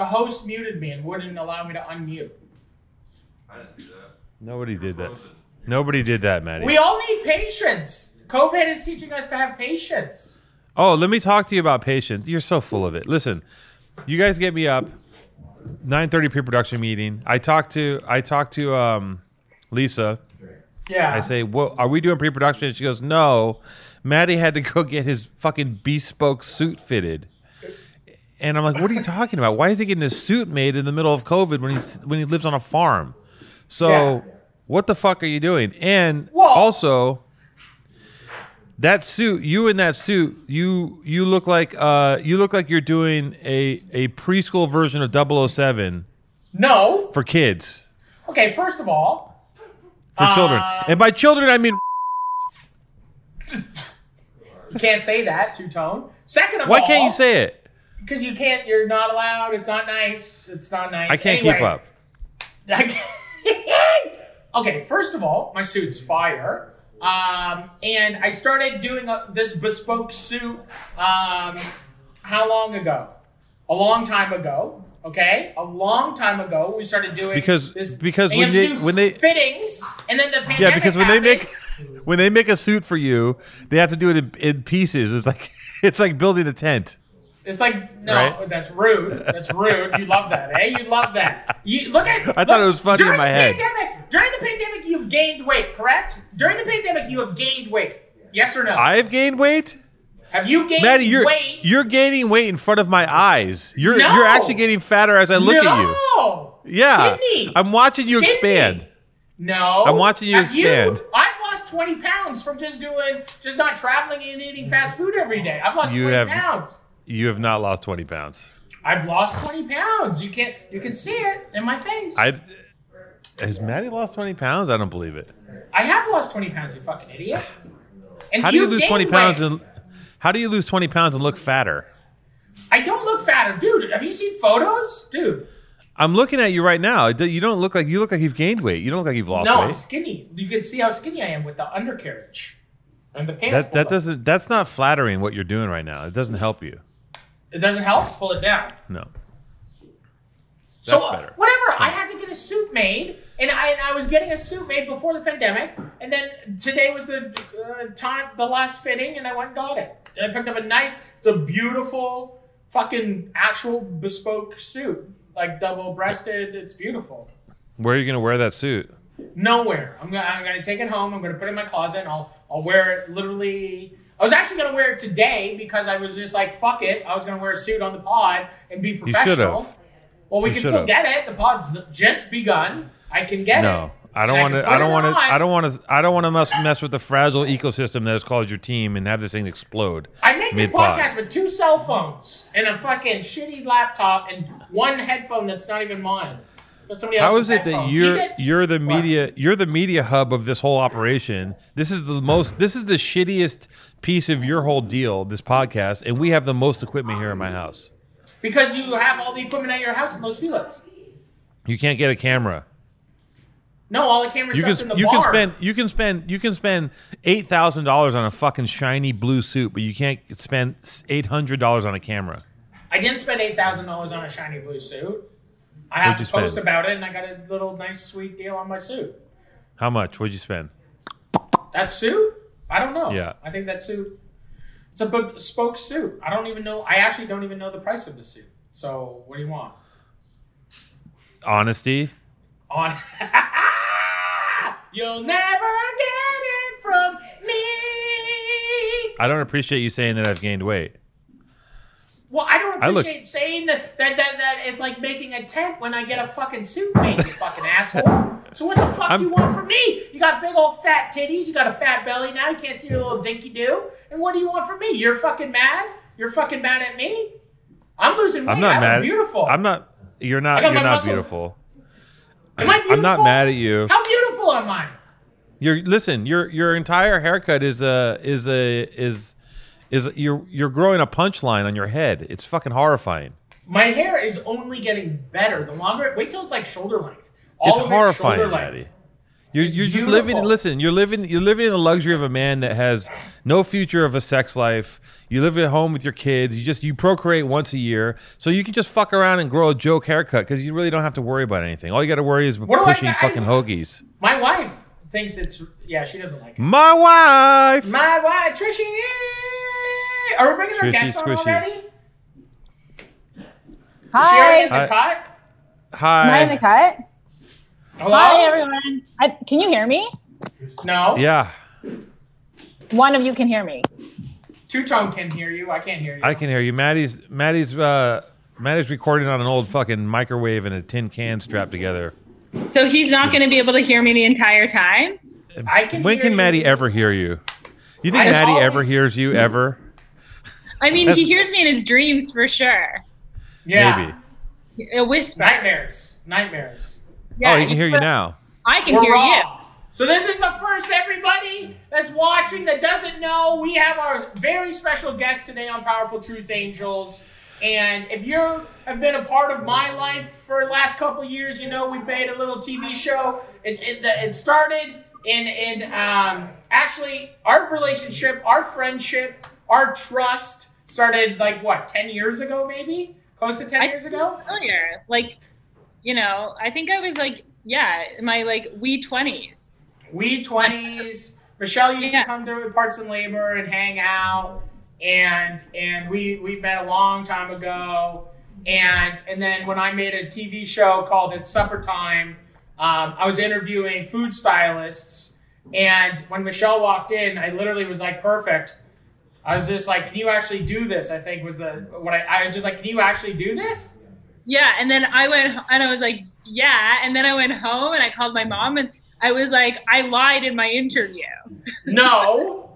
the host muted me and wouldn't allow me to unmute. I didn't do that. Nobody did that. Nobody did that, Maddie. We all need patience. COVID is teaching us to have patience. Oh, let me talk to you about patience. You're so full of it. Listen, you guys get me up. 9:30 pre-production meeting. I talked to I talked to um, Lisa. Yeah. I say, "Well, are we doing pre-production?" And she goes, "No." Maddie had to go get his fucking bespoke suit fitted. And I'm like, "What are you talking about? Why is he getting his suit made in the middle of COVID when he's when he lives on a farm?" So, Yeah. what the fuck are you doing? And Well- also, that suit, you in that suit, you you look like uh you look like you're doing a a preschool version of 007 no. for kids, Okay, first of all, for children. Uh, And by children I mean you can't say that, two tone. Second of why all, Why can't you say it? Because you can't. You're not allowed. It's not nice. It's not nice. I can't Anyway, keep up. I okay, first of all, my suit's fire. Um, and I started doing a, this bespoke suit. Um, how long ago? A long time ago. Okay, a long time ago, we started doing Because- this, because when they- have to do when they- fittings, and then the pandemic Yeah, because when they make when they make a suit for you, they have to do it in, in pieces. It's like it's like building a tent. It's like no, Right? that's rude. That's rude. You love that, eh? You love that. You look at. I thought it was funny in during my the head. Pandemic, during the pandemic, you've gained weight, correct? During the pandemic, you have gained weight. Yes or no? I've gained weight. have you gained Maddie, you're weight? you're gaining weight in front of my eyes. You're No. you're actually getting fatter as I look no. at you. No. Yeah, Skinny. I'm watching you Skinny. expand. No. I'm watching you Have expand. I've lost 20 pounds from just doing, just not traveling and eating fast food every day. I've lost You 20 have- pounds. You have not lost 20 pounds. I've lost 20 pounds. You can't, you can see it in my face. I has Maddie lost 20 pounds? I don't believe it. I have lost 20 pounds, you fucking idiot. And How do you you've lose 20 pounds weight. and how do you lose 20 pounds and look fatter? I don't look fatter, dude. Have you seen photos, dude? I'm looking at you right now. You don't look like you look like you've gained weight. You don't look like you've lost no, I'm skinny. You can see how skinny I am with the undercarriage and the pants. That that doesn't that's not flattering what you're doing right now. It doesn't help you. It doesn't help. Pull it down. No. So That's uh, better. whatever, I had to get a suit made, and I, and I was getting a suit made before the pandemic, and then today was the uh, time, the last fitting, and I went and got it. And I picked up a nice, it's a beautiful, fucking actual bespoke suit, like double breasted. It's beautiful. Where are you going to wear that suit? Nowhere. I'm gonna, I'm gonna take it home. I'm gonna put it in my closet, and I'll, I'll wear it literally. I was actually gonna wear it today because I was just like, fuck it. I was gonna wear a suit on the pod and be professional. Well, we You can still should've. get it. The pod's just begun. I can get it. No. it. I don't want to. I don't want to. I don't want to. I don't want to mess mess with the fragile ecosystem that is called your team and have this thing explode. I make this mid-pod. podcast with two cell phones and a fucking shitty laptop and one headphone that's not even mine. Somebody How else's it that headphone. you're Keep you're the What? media you're the media hub of this whole operation? This is the most. This is the shittiest piece of your whole deal. This podcast, and we have the most equipment here in my house. because you have all the equipment at your house in Los Feliz. You can't get a camera. No, all the cameras You can in the you bar. can spend you can spend you can spend eight thousand dollars on a fucking shiny blue suit, but you can't spend eight hundred dollars on a camera. I didn't spend eight thousand dollars on a shiny blue suit. I have to post spend? about it, and I got a little nice sweet deal on my suit. How much? What'd you spend? That suit? I don't know. Yeah. I think that suit. It's a bespoke suit. I don't even know. I actually don't even know the price of the suit. So what do you want? Honesty. On. You'll never get it from me. I don't appreciate you saying that I've gained weight. Well, I don't I look- appreciate saying that, that that that it's like making a tent when I get a fucking suit made, you fucking asshole. So what the fuck do you want from me? You got big old fat titties, you got a fat belly now, you can't see your little dinky do. And what do you want from me? You're fucking mad? You're fucking mad at me? I'm losing weight. I'm not I mad. beautiful. I'm not. You're not. You're not muscle. beautiful. Am I beautiful? I'm not mad at you. How beautiful am I? You're listen. Your your entire haircut is a is a is is you're you're growing a punchline on your head. It's fucking horrifying. My hair is only getting better. The longer, wait till it's like shoulder length. All It's it horrifying, shoulder Maddie. You're, It's you're just living. Listen, you're living. You're living in the luxury of a man that has no future of a sex life. You live at home with your kids. You just you procreate once a year, so you can just fuck around and grow a joke haircut because you really don't have to worry about anything. All you got to worry is What I- pushing I- fucking hoagies. My wife thinks it's yeah. She doesn't like it. My wife. My wife, Trishy. Are we bringing our Trishy guest on Squishy. already? Is she already Hi. in the Hi. cut? Am I in the cut? Hello? Hi, everyone. I, can you hear me? No. Yeah, One of you can hear me. Two Tone can hear you. I can't hear you. I can hear you. Maddie's Maddie's uh, Maddie's recording on an old fucking microwave and a tin can strapped together. So he's not going to be able to hear me the entire time. I can When hear can you. Maddie ever hear you? You think I Maddie ever hears you ever? I mean, That's- he hears me in his dreams for sure. Yeah. Maybe. A whisper. Nightmares. Nightmares. Yeah, oh, he can hear you now. I can We're hear you. So this is the first everybody that's watching that doesn't know. We have our very special guest today on Powerful Truth Angels. And if you have been a part of my life for the last couple of years, you know we made a little TV show. It, it, it started in in um, actually our relationship, our friendship, our trust started like what ten years ago, maybe close to ten I- years ago. Earlier, like, you know, I think I was like, yeah, my like wee twenties. we 20s michelle used Yeah. to come to parts and labor and hang out and and we we met a long time ago and and then when i made a tv show called it's supper time um, i was interviewing food stylists and when michelle walked in i literally was like perfect i was just like can you actually do this i think was the what i, I was just like can you actually do this Yeah, and then I went and I was like, yeah, and then I went home and I called my mom and I was like, I lied in my interview. No.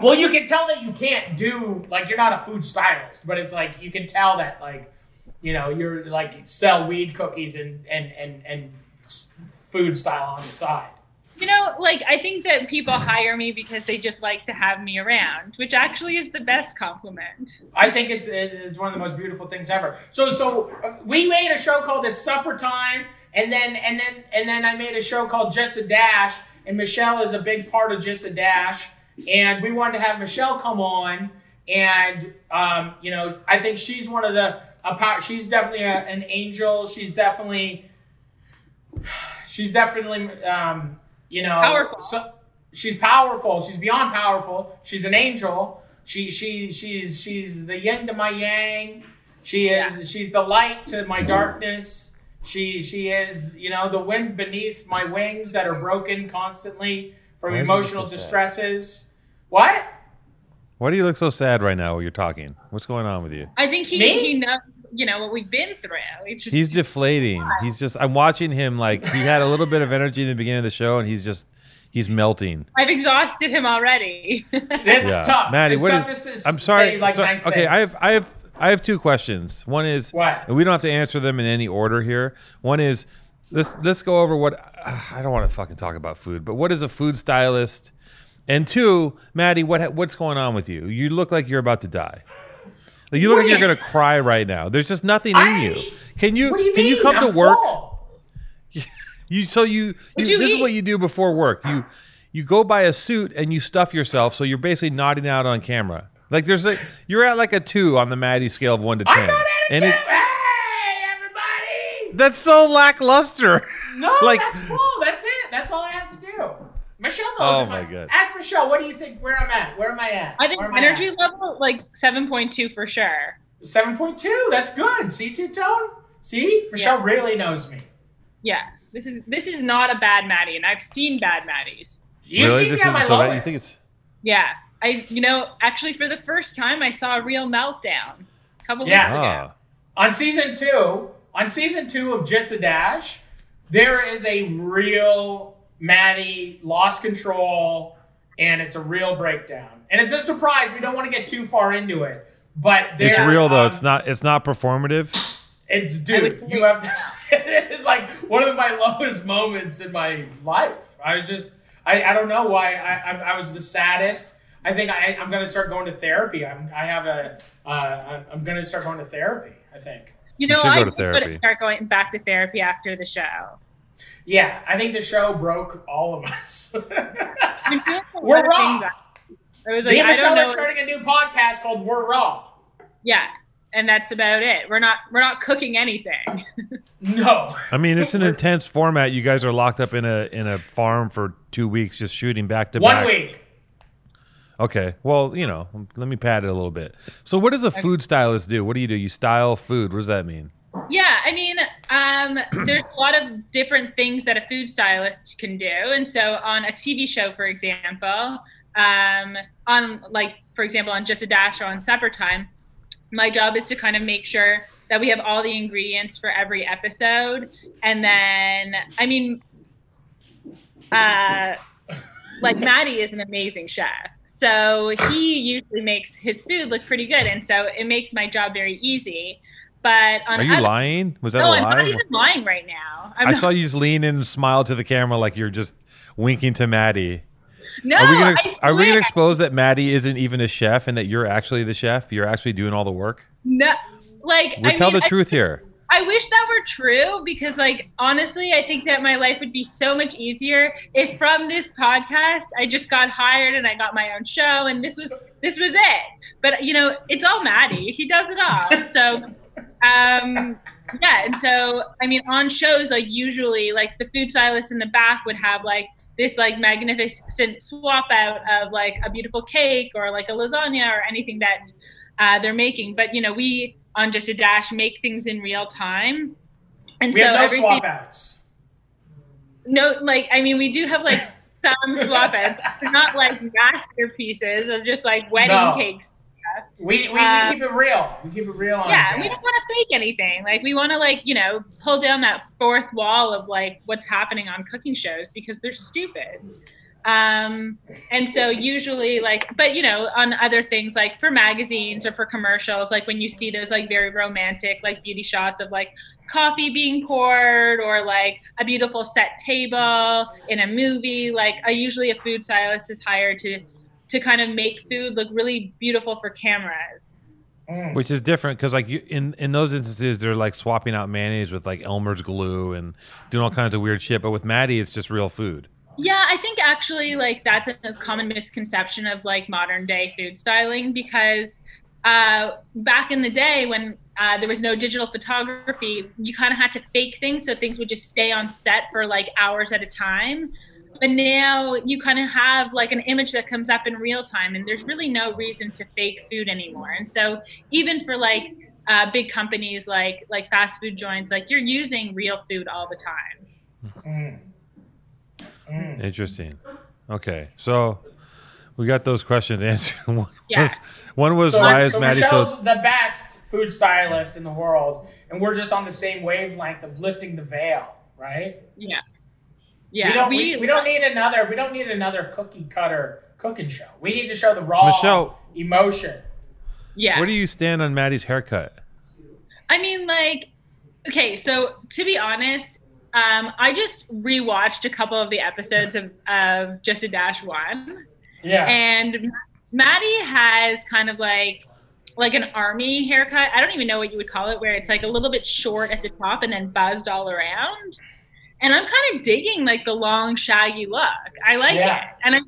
Well, you can tell that you can't do like you're not a food stylist, but it's like you can tell that like you know you're like sell weed cookies and and and and food style on the side. You know, like I think that people hire me because they just like to have me around, which actually is the best compliment. I think it's it's one of the most beautiful things ever. So so uh, we made a show called It's Supper Time, and then and then and then I made a show called Just a Dash, and Michelle is a big part of Just a Dash, and we wanted to have Michelle come on, and um, you know I think she's one of the a power. She's definitely a, an angel. She's definitely she's definitely um, you know Powerful. So, she's powerful. She's beyond powerful. She's an angel. She she she's she's the yin to my yang. She is she's the light to my darkness. She she is you know the wind beneath my wings that are broken constantly from Why emotional so sad? distresses. What? Why do you look so sad right now while you're talking? What's going on with you? I think he, Me? he knows, you know, what we've been through. It's just, He's deflating. He's just. I'm watching him like he had a little bit of energy in the beginning of the show, and he's just he's melting. I've exhausted him already. It's yeah, tough. Maddie. It's What tough is? to s- I'm sorry. say, like so- nice okay, I have I have I have two questions. One is What? and we don't have to answer them in any order here. One is let's let's go over what I don't want to fucking talk about food, but what is a food stylist? And two, Maddie, what what's going on with you? You look like you're about to die. Like, you look What like do you're you- gonna cry right now. There's just nothing in I- you. Can you you can mean? you come I'm to work? You so you, you you this is what you do before work. You you go buy a suit and you stuff yourself so you're basically nodding out on camera. Like there's like you're at like a two on the Maddie scale of one to ten. I'm not at a and tip. it, Hey, everybody! that's so lackluster. No, like- that's full. That's it. That's all I have. Michelle knows. Oh my I- God. Ask Michelle. What do you think? Where I'm at? Where am I at? I think energy at? level like seven point two for sure. Seven point two. That's good. See two tone. See, Michelle really knows me. Yeah, this is this is not a bad Maddie, and I've seen bad Maddies. You really? see This me at my is so lowest. you think it's Yeah, I you know actually for the first time I saw a real meltdown a couple Yeah. weeks ago. ah. on season two, on season two of Just a Dash, there is a real Maddie lost control, and it's a real breakdown. And it's a surprise. We don't want to get too far into it, but It's real though. um, It's not it's not performative. It's dude, would- you have. To, it's like one of my lowest moments in my life. I just, I, I don't know why. I, I, I was the saddest. I think I, I'm gonna start going to therapy. I'm, I have a, uh, I'm gonna start going to therapy. I think. You You know, should I go to think I'm therapy. gonna start going back to therapy after the show. Yeah, I think the show broke all of us. I've been doing a We're lot of wrong. things. I was Me like, and I Michelle don't are starting a new podcast called We're Raw. Yeah, and that's about it. We're not we're not cooking anything. No. I mean, it's an intense format. You guys are locked up in a in a farm for two weeks, just shooting back to back. One week. Okay. Well, you know, let me pad it a little bit. So, what does a food stylist do? What do you do? You style food. What does that mean? Yeah, I mean, um, there's a lot of different things that a food stylist can do. And so, on a TV show, for example, um, on like, for example, on Just a Dash or on Supper Time, my job is to kind of make sure that we have all the ingredients for every episode. And then, I mean, uh, like Maddie is an amazing chef. So he usually makes his food look pretty good. And so it makes my job very easy. But on Are you lying? Was that no, a I'm not even lying right now. I'm I not, saw you just lean in and smile to the camera like you're just winking to Maddie. no, are we gonna ex- are we gonna expose that Maddie isn't even a chef and that you're actually the chef? You're actually doing all the work. no, like We I tell mean, the truth here. I, I wish that were true because, like, honestly, I think that my life would be so much easier if from this podcast I just got hired and I got my own show and this was this was it. But you know, it's all Maddie. He does it all. So um yeah and so i mean on shows like usually like the food stylist in the back would have like this like magnificent swap out of like a beautiful cake or like a lasagna or anything that uh, they're making. But you know we on just a dash make things in real time. And We so have no everything swap outs. no like i mean we do have like some swap outs. They're not like masterpieces. Of just like wedding No. cakes We, we, Uh, we keep it real. We keep it real on yeah we don't want to fake anything. Like we want to like you know pull down that fourth wall of like what's happening on cooking shows because they're stupid. Um and so usually like but you know on other things like for magazines or for commercials like when you see those like very romantic like beauty shots of like coffee being poured or like a beautiful set table in a movie like I usually a food stylist is hired to to kind of make food look really beautiful for cameras Mm. Which is different because, like, you, in in those instances, they're like swapping out mayonnaise with like Elmer's glue and doing all kinds of weird shit. But with Maddie, it's just real food. Yeah, I think actually like that's a common misconception of like modern day food styling because uh, back in the day when uh, there was no digital photography, you kind of had to fake things so things would just stay on set for like hours at a time. But now you kind of have like an image that comes up in real time, and there's really no reason to fake food anymore. And so even for like uh, big companies like like fast food joints, like you're using real food all the time. Mm. Mm. Interesting. Okay, so we got those questions answered. one Yeah. was one was So, why is so Maddie Michelle's so? the best food stylist in the world, and we're just on the same wavelength of lifting the veil, right? Yeah. Yeah. we don't. We, we don't need another. We don't need another cookie cutter cooking show. We need to show the raw Michelle- emotion. Yeah. Where do you stand on Maddie's haircut? I mean, like, okay, so to be honest, um, I just rewatched a couple of the episodes of, of Just a Dash One, Yeah. and Maddie has kind of like like an army haircut. I don't even know what you would call it, where it's like a little bit short at the top and then buzzed all around. And I'm kind of digging like the long shaggy look. I like Yeah. it, and I.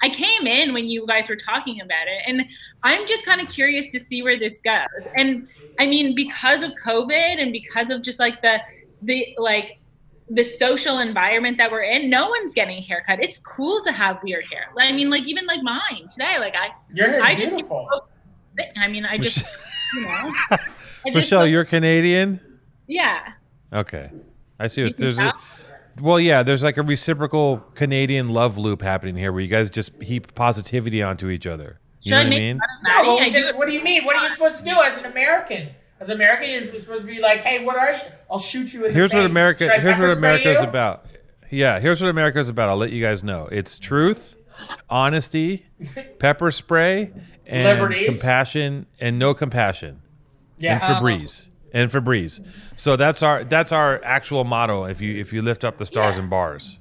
I came in when you guys were talking about it, and I'm just kind of curious to see where this goes. And I mean, because of COVID and because of just like the the like the social environment that we're in, no one's getting a haircut. It's cool to have weird hair. I mean, like even like mine today. Like I, Your hair's I just beautiful. I mean, I just you know, I just Michelle, look- you're Canadian. yeah. Okay, I see. You there's a, well, yeah. There's like a reciprocal Canadian love loop happening here, where you guys just heap positivity onto each other. You Should know I what I mean? No, well, I just, what do you mean? What are you supposed to do as an American? As an American, you're supposed to be like, "Hey, what are you? I'll shoot you in Here's the what. America. Should Here's what pepper spray America's about. Yeah, here's what America's about. I'll let you guys know. It's truth, honesty, pepper spray, and Liberties. compassion, and no compassion. Yeah. and Febreze. And Febreze. So that's our that's our actual motto. If you if you lift up the stars Yeah. and bars.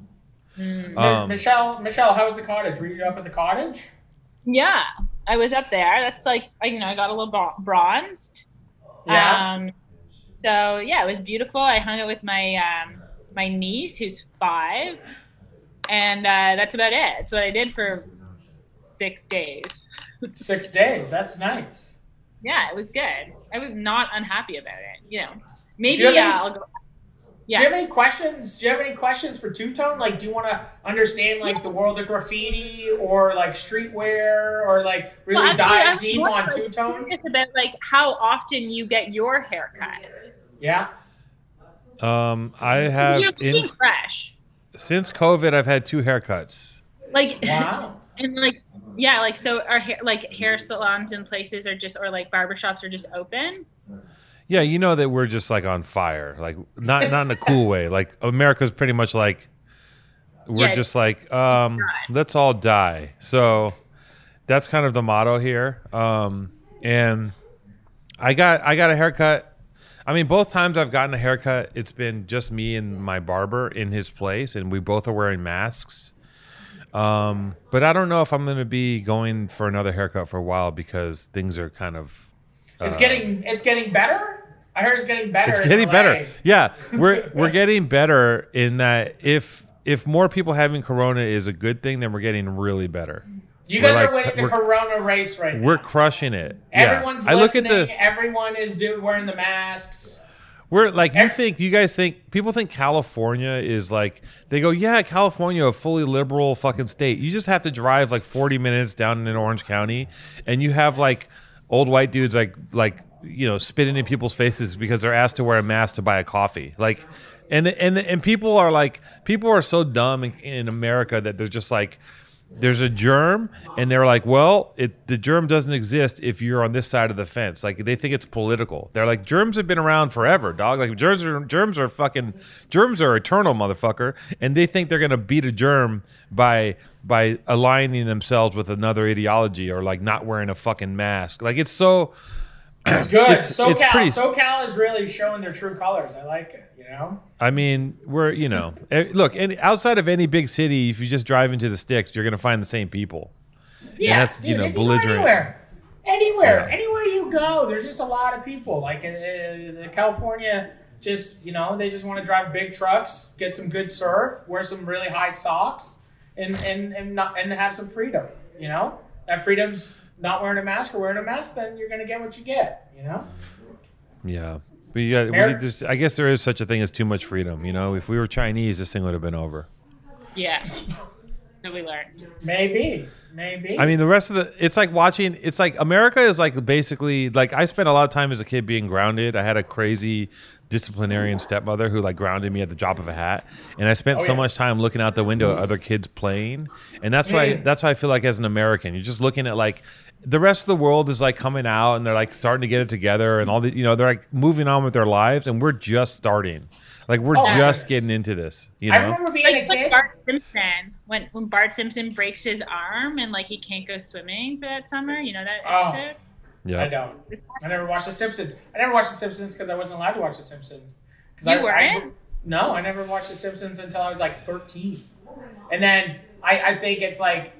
Mi- Um, Michelle, Michelle, how was the cottage? Were you up at the cottage? Yeah, I was up there. That's like I, you know I got a little bronzed. Yeah. Um, so yeah, it was beautiful. I hung out with my um, my niece who's five, and uh, that's about it. That's what I did for six days. Six days. That's nice. Yeah, it was good. I was not unhappy about it. You know, maybe Do you have any- uh, I'll go. Do you have any questions? Do you have any questions for Two Tone? Like, do you want to understand like the world of graffiti or like streetwear or like really Well, actually, dive I'm deep more on like Two Tone? curious about like how often you get your haircut. Yeah. Um, I have You're in fresh. since COVID, I've had two haircuts. Like Wow. and like yeah, like so our hair like hair salons and places are just or like barbershops are just open. Yeah, you know that we're just like on fire, like not not in a cool way. Like America's pretty much like we're Yeah, just like um, let's all die. So that's kind of the motto here. Um, and I got I got a haircut. I mean, both times I've gotten a haircut, it's been just me and my barber in his place, and we both are wearing masks. Um, but I don't know if I'm going to be going for another haircut for a while because things are kind of It's uh, getting it's getting better. I heard it's getting better. it's getting LA. better. Yeah, we're we're getting better in that if if more people having corona is a good thing, then we're getting really better. You guys like- are winning the Corona race right now. We're crushing it. Everyone's yeah. I look at listening. the Everyone is do, wearing the masks. We're like you think you guys think people think California is like they go yeah California a fully liberal fucking state. You just have to drive like 40 minutes down in Orange County and you have like old white dudes like like you know spitting in people's faces because they're asked to wear a mask to buy a coffee. Like and and and people are like people are so dumb in, in America that they're just like there's a germ and they're like well it the germ doesn't exist if you're on this side of the fence like they think it's political they're like germs have been around forever dog like germs are germs are fucking germs are eternal motherfucker and they think they're gonna beat a germ by by aligning themselves with another ideology or like not wearing a fucking mask like it's so It's good. It's- SoCal, it's pretty- SoCal is really showing their true colors. I like it. You know. I mean, we're you know, eh, look, and outside of any big city, if you just drive into the sticks, you're gonna find the same people. Yeah, that's, you know, belligerent. Anywhere, anywhere, Yeah. anywhere you go, there's just a lot of people. Like uh, California, just you know, they just want to drive big trucks, get some good surf, wear some really high socks, and and and not and have some freedom. You know, that freedom's not wearing a mask or wearing a mask, then you're gonna get what you get. You know. Yeah, but you got, we just, I guess there is such a thing as too much freedom. You know, if we were Chinese, this thing would have been over. Yeah. So we learned. Maybe, maybe. I mean, the rest of the, it's like watching, it's like America is like basically, like I spent a lot of time as a kid being grounded. I had a crazy disciplinarian stepmother who like grounded me at the drop of a hat. And I spent Oh, so yeah. much time looking out the window at other kids playing. And that's why, Mm. that's why I feel like as an American, you're just looking at like, the rest of the world is like coming out and they're like starting to get it together and all the, you know, they're like moving on with their lives and we're just starting. Like we're Oh, just goodness. getting into this, you know I remember being Like, a like kid. Bart Simpson when when Bart Simpson breaks his arm and like he can't go swimming for that summer. You know that Oh. episode. Yeah. I don't. I never watched The Simpsons. I never watched The Simpsons because I wasn't allowed to watch The Simpsons. You I, I- weren't? no, I never watched The Simpsons until I was like 13. And then I, I think it's like,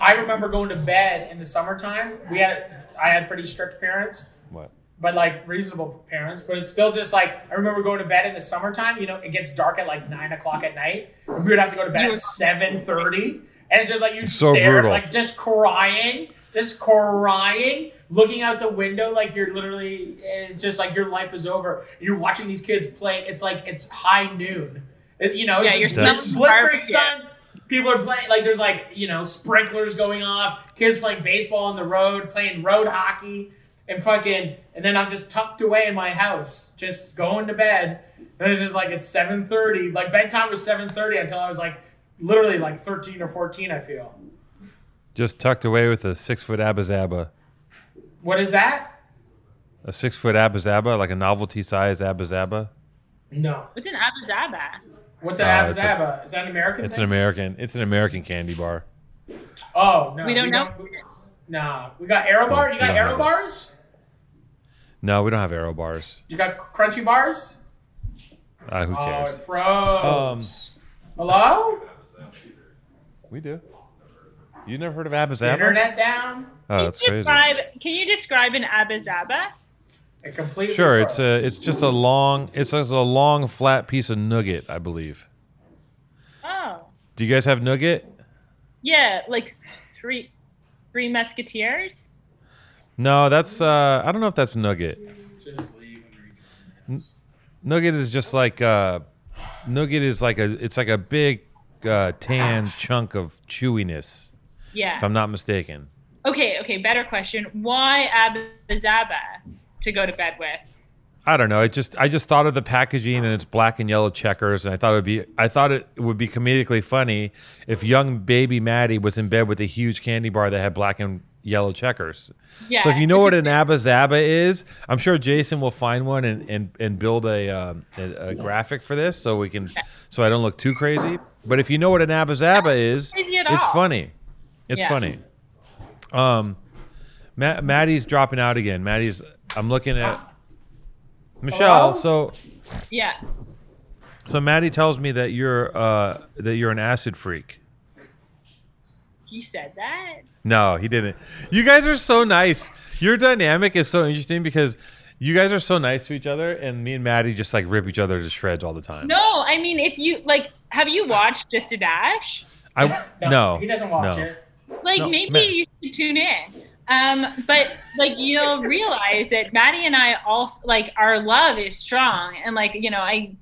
I remember going to bed in the summertime. We had, I had pretty strict parents, What? but like reasonable parents. But it's still just like, I remember going to bed in the summertime. You know, it gets dark at like 9 o'clock at night. And we would have to go to bed You at 7.30. And it's just like, you'd It's so stare, brutal. like just crying, just crying, looking out the window like you're literally, eh, just like your life is over. You're watching these kids play. It's like, it's high noon. It- you know, Yeah, it's you're blistering sun. People are playing, like, there's like, you know, sprinklers going off, kids playing baseball on the road, playing road hockey, and fucking, and then I'm just tucked away in my house, just going to bed. And it's just like, it's 7.30. Like, bedtime was 7.30 until I was like, literally like 13 or 14, I feel. Just tucked away with a six foot Abba Zaba. What is that? A six foot Abba Zaba, like a novelty size Abba Zaba. No. What's an Abba Zaba? What's an Oh, Abba it's a- Zaba? Is that an American It's thing? an American. It's an American candy bar. oh, no. we don't know. we- nah. We got Aero Bar? You got We don't Aero. Bars? No, we don't have Aero bars. You got Crunchie Bars? Uh, who Oh, it cares? froze. Hello? We do. You never heard of Is the Abba Zaba? internet down? Oh, that's can you crazy. describe, Can you describe an Abba Zaba? It completely. Sure, it's a it's just a long it's just a long flat piece of nougat, I believe. Oh, Do you guys have nougat? yeah, like three, three musketeers. No, that's uh I don't know if that's nougat. Just leave and rejoin. Nugget is just like uh Nugget is like a it's like a big uh, tan chunk of chewiness, Yeah. if I'm not mistaken. Okay, okay, better question. Why Abba Zaba to go to bed with? I don't know. It just I just thought of the packaging and it's black and yellow checkers, and I thought it would be I thought it would be comedically funny if young baby Maddie was in bed with a huge candy bar that had black and yellow checkers. Yeah. so if you know what an Abba Zaba is, I'm sure Jason will find one and and, and build a, um, a a graphic for this so we can so I don't look too crazy. But if you know what an Abba Zaba is, it's funny. It's Yeah. funny. Um, Ma- Maddie's dropping out again. Maddie's. I'm looking at Michelle. Hello? So Yeah. so Maddie tells me that you're uh that you're an acid freak. He said that. No, he didn't. You guys are so nice. Your dynamic is so interesting because you guys are so nice to each other, and me and Maddie just like rip each other to shreds all the time. No, I mean, if you like, have you watched Just a Dash? I no. he doesn't watch no. it. Like, No, maybe Ma- you should tune in. Um, but like, you'll realize that Maddie and I also like our love is strong, and like, you know, I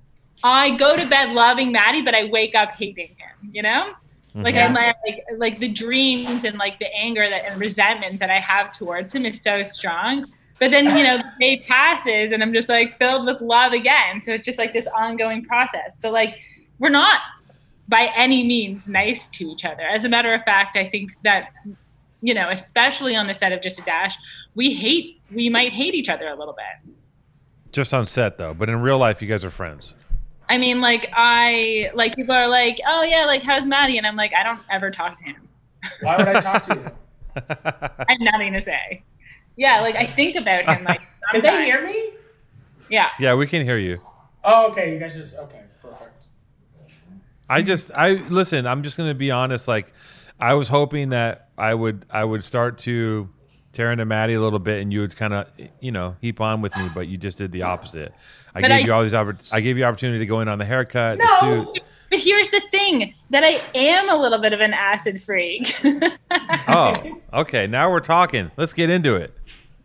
I go to bed loving Maddie, but I wake up hating him. You know. Like. I'm like, like like the dreams and like the anger that and resentment that I have towards him is so strong. But then you know the day passes and I'm just like filled with love again. So it's just like this ongoing process. But like we're not by any means nice to each other. As a matter of fact, I think that you know, especially on the set of Just a Dash, we hate we might hate each other a little bit. just on set though, but in real life, you guys are friends. I mean, like I like people are like, oh yeah, like how's Maddie? And I'm like, I don't ever talk to him. Why would I talk to you? I have nothing to say. Yeah, like I think about him like Can they hear me? Yeah. yeah, we can hear you. Oh, okay. You guys just okay. Perfect. I just I listen, I'm just gonna be honest, like I was hoping that I would I would start to tear into Maddie a little bit and you would kind of you know heap on with me, but you just did the opposite. I But gave I- you all these oppor- I gave you opportunity to go in on the haircut, No. the suit. But here's the thing that I am a little bit of an acid freak. Oh, okay. Now we're talking. Let's get into it.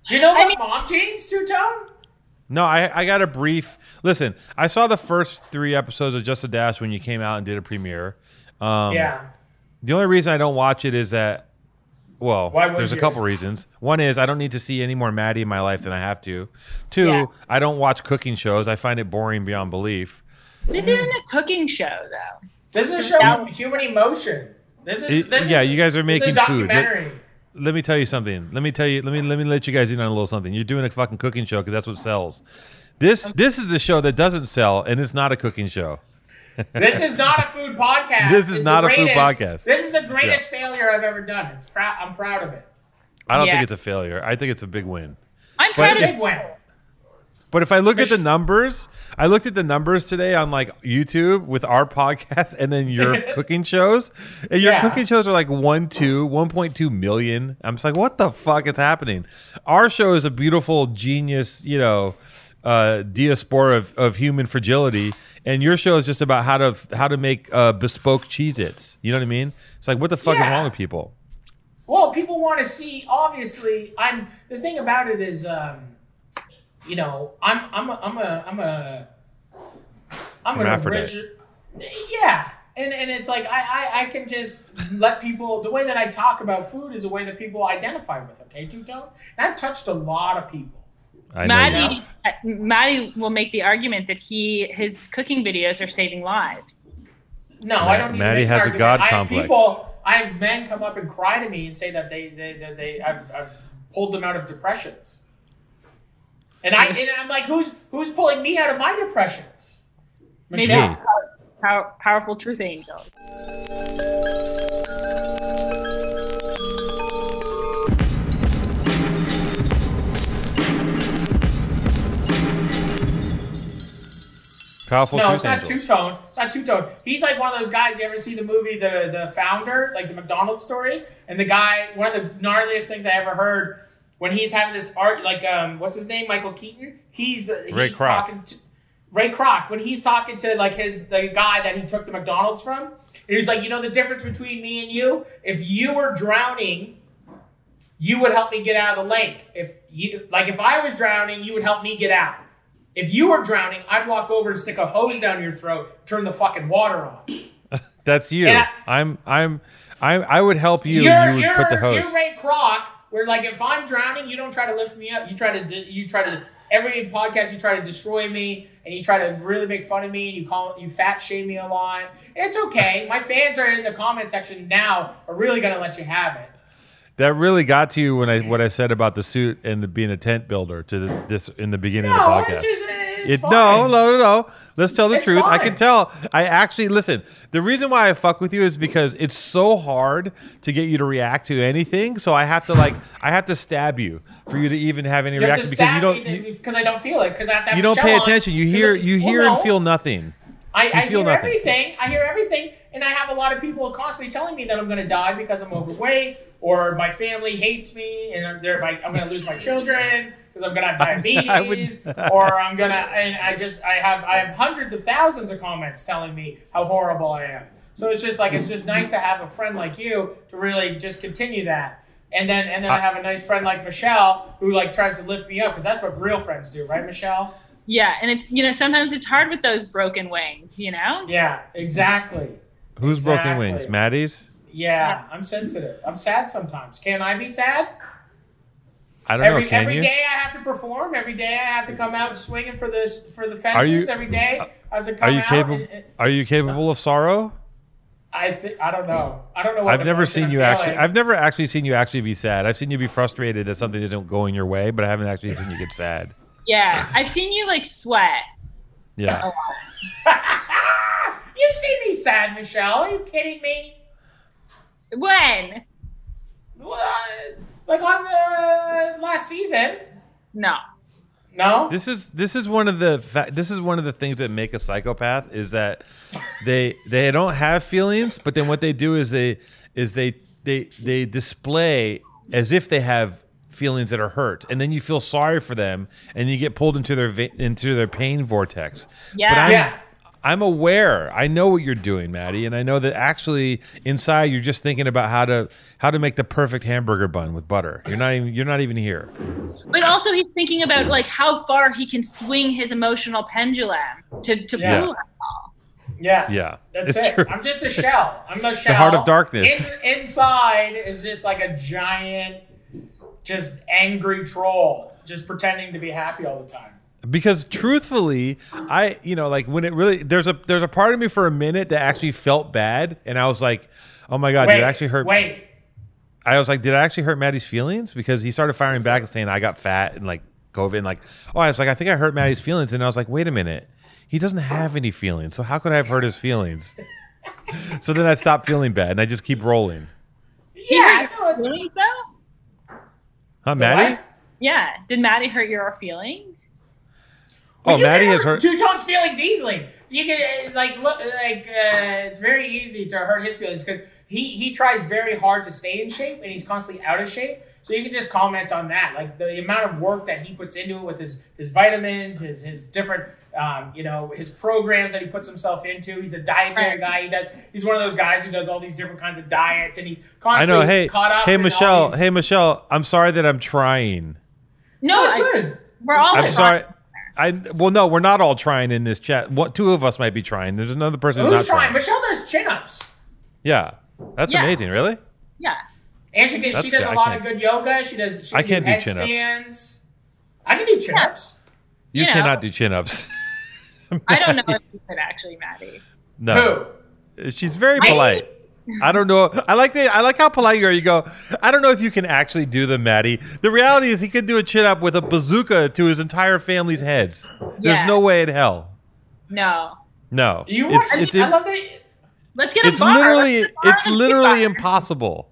Do you know I about mean- mom jeans, two tone? No, I, I got a brief. Listen, I saw the first three episodes of Just a Dash when you came out and did a premiere. Um, yeah. The only reason I don't watch it is that, well, Why would there's a you? couple reasons. One is I don't need to see any more Maddie in my life than I have to. Two, Yeah. I don't watch cooking shows. I find it boring beyond belief. this isn't a cooking show though. This is a show That- about human emotion. This is It- this yeah, is, you guys are this is a making food. Let- Let me tell you something. Let me tell you. Let me let me let you guys in on a little something. You're doing a fucking cooking show because that's what sells. This this is the show that doesn't sell, and it's not a cooking show. This is not a food podcast. This is It's not the a food podcast. This is the greatest failure I've ever done. It's proud. I'm proud of it. I don't Yeah. think it's a failure. I think it's a big win. I'm But proud of if- Big win. But if I look at the numbers, I looked at the numbers today on like YouTube with our podcast and then your cooking shows. And your Yeah. cooking shows are like 1 2, 1.2 million. I'm just like, what the fuck is happening? Our show is a beautiful genius, you know, uh, diaspora of, of human fragility. And your show is just about how to how to make uh, bespoke Cheez Its. You know what I mean? It's like, what the fuck is wrong with people? Well, people want to see. Obviously, I'm. The thing about it is, um, you know, I'm. I'm. A, I'm a. I'm a. I'm an origi- Yeah, and and it's like I, I I can just let people. The way that I talk about food is a way that people identify with. Okay, two tone. And I've touched a lot of people. I Maddie. have. uh, Maddie will make the argument that he his cooking videos are saving lives. No, Ma- I don't. Need Maddie has a. God I complex. People, I have men come up and cry to me and say that they, they, that they, I've, I've pulled them out of depressions. And I, and I'm like, who's, who's pulling me out of my depressions? Maybe Me. that's pow- powerful truth angel. Powerful no, it's not two tone. It's not two tone. He's like one of those guys. You ever see the movie The the Founder, like the McDonald's story? And the guy, one of the gnarliest things I ever heard when he's having this art, like um, what's his name, Michael Keaton. He's the he's Ray Kroc. talking to Ray Kroc when he's talking to like his the guy that he took the McDonald's from. And he's like, you know, the difference between me and you. If you were drowning, you would help me get out of the lake. If you like, if I was drowning, you would help me get out. If you were drowning, I'd walk over and stick a hose down your throat, turn the fucking water on. That's you. I- I'm I'm I I would help you. You're, you would you're, put the hose. you're Ray Kroc, where like if I'm drowning, you don't try to lift me up. You try to you try to every podcast you try to destroy me and you try to really make fun of me and you call you fat shame me a lot. And it's okay. My fans are in the comment section now are really gonna let you have it. That really got to you when I what I said about the suit and the, being a tent builder to the, this in the beginning No, of the podcast. just It, fine. no, no, no, no. Let's tell the It's truth. I can tell. I actually listen. The reason why I fuck with you is because it's so hard to get you to react to anything. So I have to like, I have to stab you for you to even have any You have reaction because you don't, because I don't feel it because I have to have you don't pay on, attention. You hear, you well, hear and feel nothing. I, I feel hear nothing. everything. I hear everything, and I have a lot of people constantly telling me that I'm going to die because I'm overweight, or my family hates me, and they're like, I'm going to lose my children because I'm going to have I diabetes, would- or I'm going to, and I just, I have, I have hundreds of thousands of comments telling me how horrible I am. So it's just like it's just nice to have a friend like you to really just continue that. And then, and then I, I- have a nice friend like Michelle who like tries to lift me up because that's what real friends do, right, Michelle? Yeah, and it's you know sometimes it's hard with those broken wings, you know. Yeah, exactly. Who's broken wings? Maddie's? Yeah, I'm sensitive. I'm sad sometimes. Can I be sad? I don't Every know. Can every you? day I have to perform. Every day I have to come out swinging for this for the Are you- fences. every day I have to come Are you out. capable? and- and- Are you capable of sorrow? I th- I don't know. I don't know. What I've never seen I'm you actually. I've never actually seen you actually be sad. I've seen you be frustrated that something isn't going your way, but I haven't actually seen you get sad. Yeah, I've seen you like sweat. Yeah. You've seen me sad, Michelle. Are you kidding me? When? What? Like on the last season? No. No. This is this is one of the fa- this is one of the things that make a psychopath is that they they don't have feelings, but then what they do is they is they they they display as if they have feelings that are hurt, and then you feel sorry for them, and you get pulled into their va- into their pain vortex. But Yeah. I'm, Yeah. I'm aware. I know what you're doing, Maddie, and I know that actually inside you're just thinking about how to how to make the perfect hamburger bun with butter. You're not even you're not even here. But also he's thinking about like how far he can swing his emotional pendulum to to Yeah. fool. Yeah. Yeah, That's it's it. true. I'm just a shell. I'm a shell. The heart of darkness. In, inside is just like a giant, just angry troll, just pretending to be happy all the time. Because truthfully i you know like when it really there's a there's a part of me for a minute that actually felt bad and i was like oh my god wait, did it actually hurt Wait. i was like did I actually hurt maddie's feelings because he started firing back and saying i got fat and like covid and like oh i was like i think i hurt maddie's feelings and i was like wait a minute he doesn't have any feelings so how could i have hurt his feelings so then i stopped feeling bad and i just keep rolling Yeah. no, Feelings though? huh maddie What? Yeah. Did Maddie hurt your feelings? Oh you maddie can has hurt Two Tone's feelings easily. You can uh, like look like uh, it's very easy to hurt his feelings because he he tries very hard to stay in shape and he's constantly out of shape. So you can just comment on that, like the amount of work that he puts into it with his his vitamins, his his different. Um, you know his programs that he puts himself into. He's a dietary Right. guy. He does. He's one of those guys who does all these different kinds of diets, and he's i constantly know hey caught up. hey michelle these- hey michelle i'm sorry that i'm trying No, no, it's I- good. we're all I'm Fine. Sorry. I well, no, we're not all trying in this chat. What two of us might be trying. There's another person who's Who's not trying? trying. Michelle does chin ups. Yeah, that's Yeah. amazing. Really? Yeah. And she, can, That's she does good. a I lot of can't- good yoga. She does. She I can can't do do chin-ups. I can do chin ups. You Yeah. cannot do chin ups. I don't know if you could actually, Maddie. no, Who? she's very polite. I don't know. I like the. I like how polite you are. You go. I don't know if you can actually do them, Maddie. The reality is, he could do a chin up with a bazooka to his entire family's heads. There's no way in hell. No. No, You it's want? it's I love that. Let's get a it's bar. literally Let's get a bar it's literally impossible.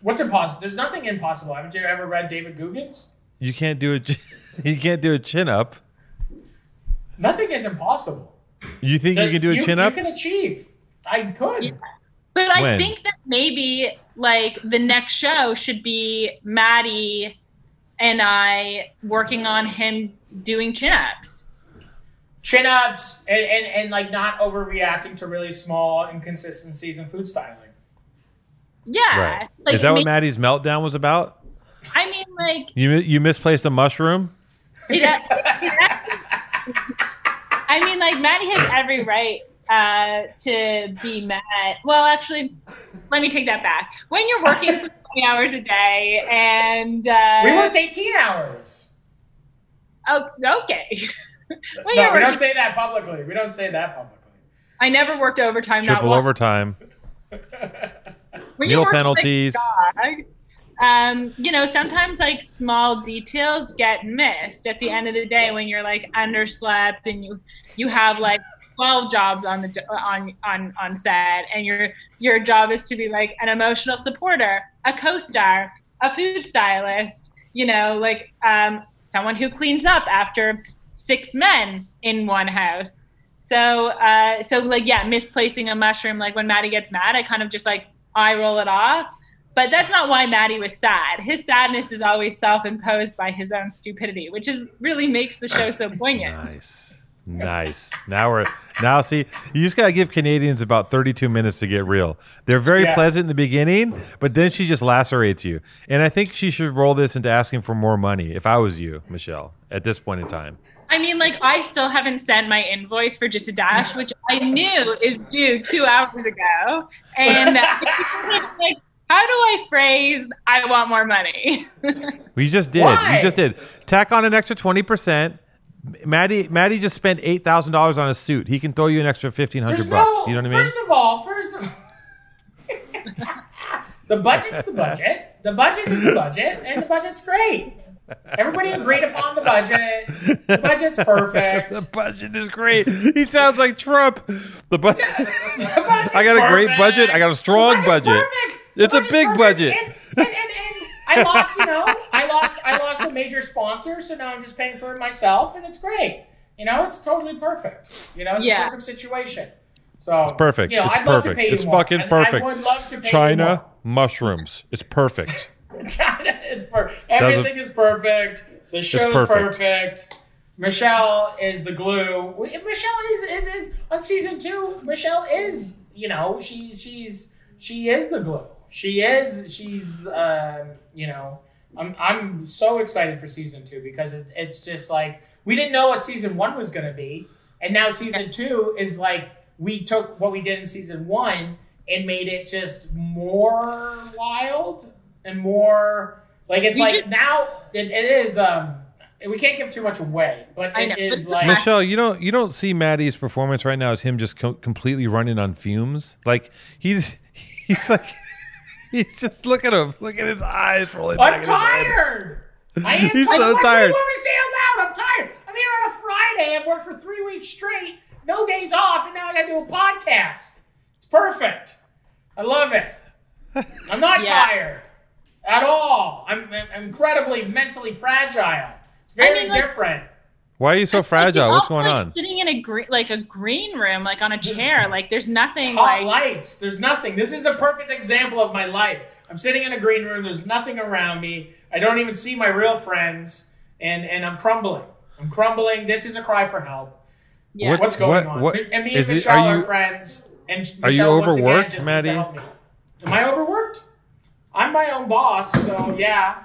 What's impossible? There's nothing impossible. Haven't you ever read David Goggins? You can't do a. You can't do a chin up. Nothing is impossible. You think you can do a chin up? You can achieve. I could. Yeah. But I When? think that maybe like the next show should be Maddie and I working on him doing chin ups. Chin ups and, and, and like not overreacting to really small inconsistencies in food styling. Yeah. Right. Like, Is that what Maddie's meltdown was about? I mean, like, You you misplaced a mushroom. it, it, I mean, like, Maddie has every right uh, to be met. Well, actually, let me take that back. When you're working for 20 hours a day and. Uh, We worked 18 hours. Oh, okay. when No, you're we don't say that publicly. We don't say that publicly. I never worked overtime. Triple once. overtime. When Meal you're like penalties. um, you know, sometimes like small details get missed at the end of the day when you're like underslept and you you have like 12 jobs on the on on on set and your your job is to be like an emotional supporter, a co-star, a food stylist, you know, like um, someone who cleans up after six men in one house. So, uh, so like, yeah, misplacing a mushroom. Like when Maddie gets mad, I kind of just like I roll it off. But that's not why Maddie was sad. His sadness is always self-imposed by his own stupidity, which is really makes the show so poignant. Nice. Nice. Now we're now see you just gotta give Canadians about 32 minutes to get real. They're very Yeah. pleasant in the beginning, but then she just lacerates you. And I think she should roll this into asking for more money. If I was you, Michelle, at this point in time, I mean, like, I still haven't sent my invoice for just a dash, which I knew is due two hours ago. And like, how do I phrase I want more money? we just did. Why? You just did. Tack on an extra 20 percent. Maddie, Maddie just spent eight thousand dollars on a suit. He can throw you an extra fifteen hundred bucks. no. you know what I mean? First of all, first of all the budget's the budget. The budget is the budget, and the budget's great. Everybody agreed upon the budget. The budget's perfect. The budget is great. He sounds like Trump. The budget. The I got a great perfect. budget. I got a strong budget. perfect. It's a big perfect. budget. And, and, and I lost, you know, I lost, I lost a major sponsor, so now I'm just paying for it myself, and it's great. You know, it's totally perfect. You know, it's Yeah. a perfect situation. So it's perfect. You know, It's I'd love perfect. To pay It's you more. fucking And perfect. I would love to pay China mushrooms. It's perfect. You. China is perfect. Everything is perfect. The show's perfect. perfect. Michelle is the glue. Michelle is, is is on season two. Michelle is you know she she's she is the glue. She is she's um, you know I'm I'm so excited for season two because it, it's just like we didn't know what season one was gonna be, and now season two is like we took what we did in season one and made it just more wild and more like it's We like just- now it, it is um we can't give too much away, but it know, is but it's like Michelle, you don't you don't see Maddie's performance right now as him just co- completely running on fumes. Like he's he's like he's just look at him, look at his eyes rolling back I'm in his head. tired. I am He's tired. so What- tired. What do you want me to say out loud? I'm tired. I'm here on a Friday. I've worked for three weeks straight, no days off, and now I got to do a podcast. It's perfect. I love it. I'm not Yeah. tired at all. I'm, I'm incredibly mentally fragile. It's very mean, like- different. Why are you so It's fragile? you're What's going like, on? Sitting in a green, like a green room, like on a chair. Like there's nothing Hot like. lights. There's nothing. This is a perfect example of my life. I'm sitting in a green room. There's nothing around me. I don't even see my real friends, and and I'm crumbling. I'm crumbling. This is a cry for help. Yeah. What- What's going what- on? what- and me is and Michelle are are, you- friends. And Are you Michelle, once again, overworked, just Maddie? Am I overworked? I'm my own boss, so yeah,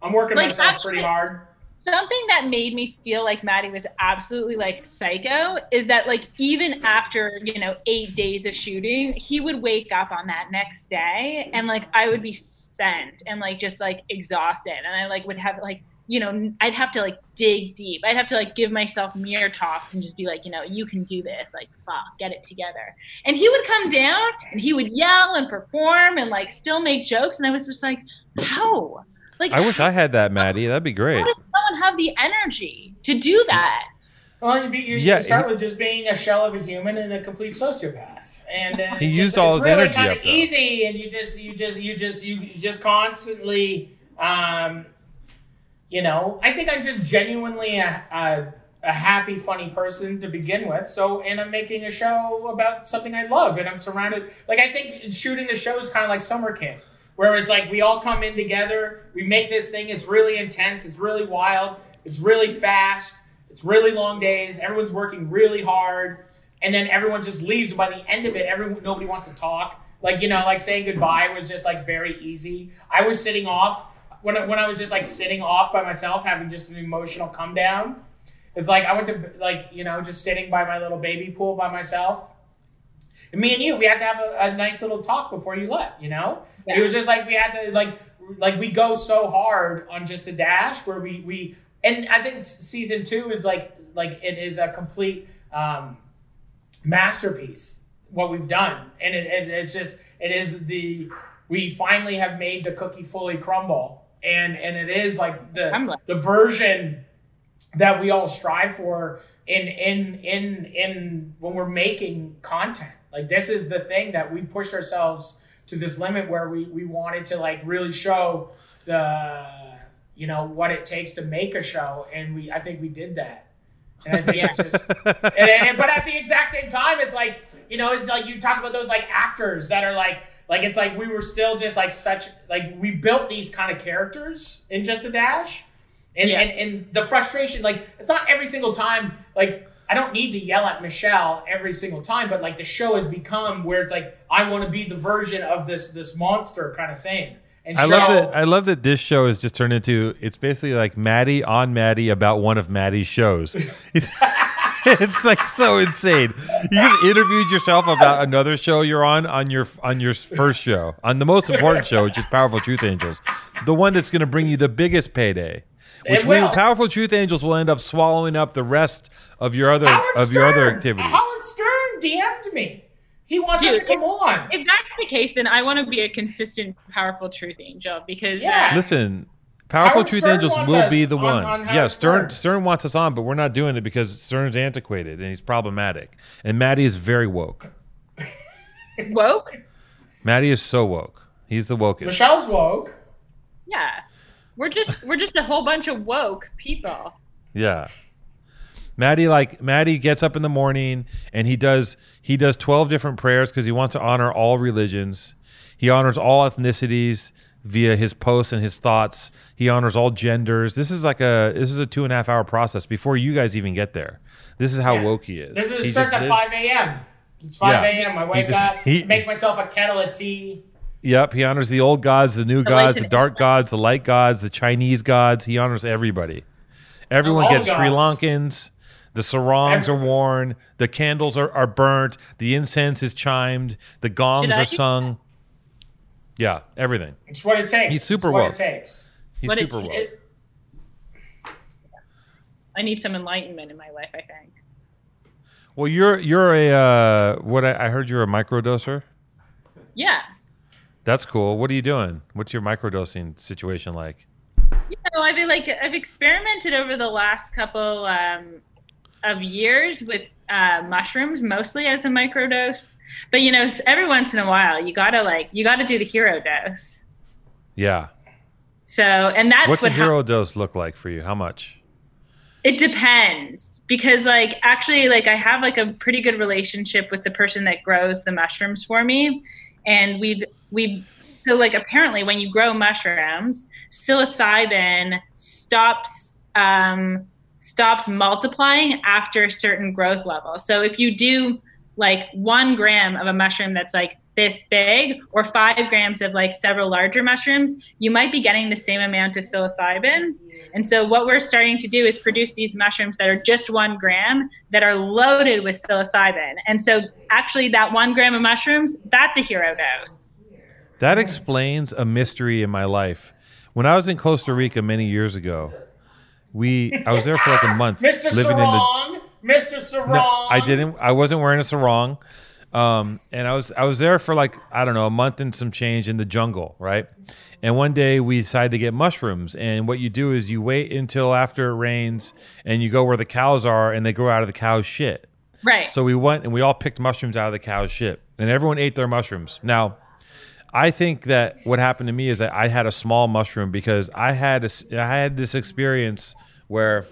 I'm working Like, myself actually- pretty hard. Something that made me feel like Maddie was absolutely like psycho is that like even after you know eight days of shooting, he would wake up on that next day and like I would be spent and like just like exhausted, and I like would have like you know I'd have to like dig deep. I'd have to like give myself mirror talks and just be like you know you can do this, like fuck, get it together. And he would come down and he would yell and perform and like still make jokes, and I was just like, how? Like I wish I had that, Maddie. That'd be great. how does someone have the energy to do that? Well, you, be, you, Yeah, you start he- with just being a shell of a human and a complete sociopath, and uh, He it's used just, all it's his really energy kind up, of though. easy, and you just, you just, you just, you, you just constantly, um, you know, I think I'm just genuinely a, a, a happy, funny person to begin with. So, and I'm making a show about something I love, and I'm surrounded. Like I think shooting the show is kind of like summer camp, where it's like we all come in together, we make this thing. It's really intense. It's really wild. It's really fast. It's really long days. Everyone's working really hard, and then everyone just leaves. And by the end of it, everyone nobody wants to talk. Like you know, like saying goodbye was just like very easy. I was sitting off when I, when I was just like sitting off by myself, having just an emotional come down. It's like I went to like you know just sitting by my little baby pool by myself. Me and you, we had to have a, a nice little talk before you left. You know, Yeah. it was just like we had to like like we go so hard on just a dash where we we and I think season two is like like it is a complete um, masterpiece what we've done, and it, it, it's just it is the we finally have made the cookie fully crumble, and and it is like the the version that we all strive for in in in in when we're making content. Like this is the thing that we pushed ourselves to this limit where we we wanted to like really show the you know what it takes to make a show, and we I think we did that. And I think it's just and, and- but at the exact same time, it's like you know, it's like you talk about those like actors that are like like it's like we were still just like such like we built these kind of characters in just a dash, and Yeah. and and the frustration like it's not every single time like. I don't need to yell at Michelle every single time, but like the show has become where it's like I want to be the version of this this monster kind of thing. And I show, love that. I love that this show has just turned into. It's basically like Maddie on Maddie about one of Maddie's shows. It's, it's like so insane. You just interviewed yourself about another show you're on on your on your first show on the most important show, which is Powerful Truth Angels, the one that's going to bring you the biggest payday. Which It will, will. Powerful Truth Angels will end up swallowing up the rest of your other Howard of your other Stern- activities. Howard Stern DM'd me. He wants us to come on. If that's the case, then I want to be a consistent, powerful truth angel because Yeah. uh, Listen, Powerful Howard Truth Stern Angels will be the on- one. on yeah, Stern Stern. Stern wants us on, but we're not doing it because Stern's antiquated and he's problematic. And Maddie is very woke. woke. Maddie is so woke. He's the wokest. Michelle's woke. Yeah, we're just we're just a whole bunch of woke people. Yeah. Maddie like Maddie gets up in the morning and he does he does 12 different prayers because he wants to honor all religions. He honors all ethnicities via his posts and his thoughts. He honors all genders. This is like a this is a two and a half hour process before you guys even get there. This is how Yeah. woke he is. This is He starts at 5 a.m. It's 5 Yeah. a.m. I He wake just- up, he- make myself a kettle of tea. Yep, he honors the old gods, the new The gods, the dark gods, the light gods, the Chinese gods. He honors everybody. Everyone gets Sri. Lankans. The sarongs are worn. The candles are, are burnt. The incense is chimed. The gongs are sung. Yeah, everything. It's what it takes. He's super it's what woke. it takes. He's What it- super woke. It, I need some enlightenment in my life. I think. well, you're you're a uh, what I, I heard you're a microdoser. That's cool. What are you doing? What's your microdosing situation like? You know, I've been, like I've experimented over the last couple um, of years with uh, mushrooms, mostly as a microdose. But you know, every once in a while, you gotta like you gotta do the hero dose. Yeah. So, and that's What's what hap- hero dose look like for you? How much? It depends because like actually like I have like a pretty good relationship with the person that grows the mushrooms for me and we've we've so like apparently when you grow mushrooms psilocybin stops um stops multiplying after a certain growth level. So if you do like 1 gram of a mushroom that's like this big or 5 grams of like several larger mushrooms, you might be getting the same amount of psilocybin. And so, what we're starting to do is produce these mushrooms that are just one gram that are loaded with psilocybin. And so, actually, that one gram of mushrooms, that's a hero dose. That explains a mystery in my life. When I was in Costa Rica many years ago, we I was there for like a month Mr. living in the Sarong, Mr. Sarong. No, I didn't. I wasn't wearing a sarong, um, and I was I was there for like I don't know a month and some change in the jungle, right? And one day we decided to get mushrooms, and what you do is you wait until after it rains, and you go where the cows are, and they grow out of the cow's shit. Right. So we went and we all picked mushrooms out of the cow's shit, and everyone ate their mushrooms. Now, I think that what happened to me is that I had a small mushroom because I had a I had this experience where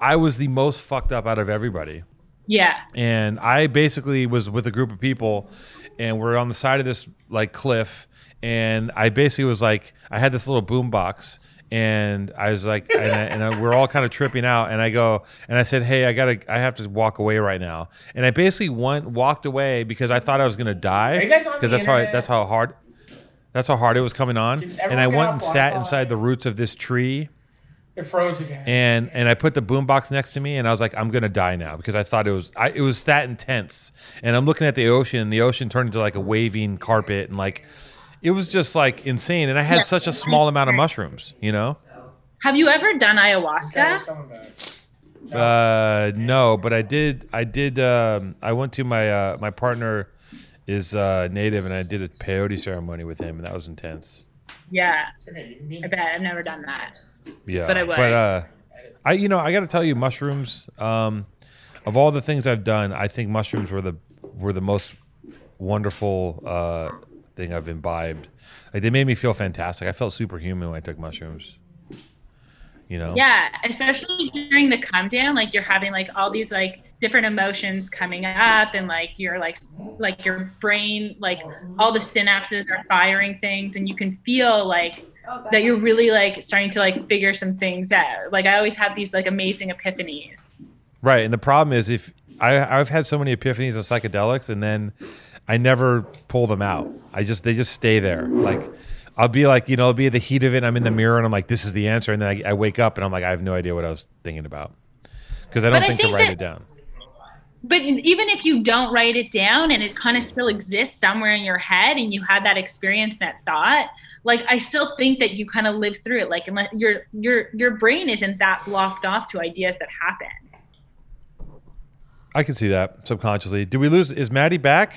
I was the most fucked up out of everybody. Yeah. and I basically was with a group of people, and we're on the side of this like cliff, and I basically was like, I had this little boom box, and I was like, and, I, and I, we're all kind of tripping out, and I go, and I said, hey, I gotta, I have to walk away right now, and I basically went walked away because I thought I was gonna die, Are you guys on because that's how I, that's how hard. That's how hard it was coming on, and I went and sat inside the roots of this tree, It froze again. and and I put the boombox next to me, and I was like, I'm gonna die now because I thought it was I, it was that intense. And I'm looking at the ocean, and the ocean turned into like a waving carpet, and like it was just like insane. And I had such a small amount of mushrooms, you know. Have you ever done ayahuasca? Uh, no, but I did. I did. Um, I went to my uh, my partner is uh, native, and I did a peyote ceremony with him, and that was intense. Yeah. It's okay. You can be I bet I've never done that. Yeah, But I would. But uh, I you know I got to tell you, mushrooms. Um, of all the things I've done, I think mushrooms were the were the most wonderful uh, thing I've imbibed. Like they made me feel fantastic. I felt superhuman when I took mushrooms. You know. Yeah, especially during the come down, like you're having like all these like different emotions coming up, and like you're like like your brain, like all the synapses are firing things, and you can feel like that you're really like starting to like figure some things out. Like I always have these like amazing epiphanies. Right, and the problem is if I I've had so many epiphanies of psychedelics, and then I never pull them out. I just they just stay there. Like I'll be like you know, I'll be at the heat of it. And I'm in the mirror, and I'm like, this is the answer, and then I, I wake up, and I'm like, I have no idea what I was thinking about because I don't But I think, think to write that- it down. But even if you don't write it down and it kind of still exists somewhere in your head and you had that experience, that thought, like I still think that you kind of live through it. Like unless your your your brain isn't that blocked off to ideas that happen. I can see that subconsciously. Do we lose? Is Maddie back?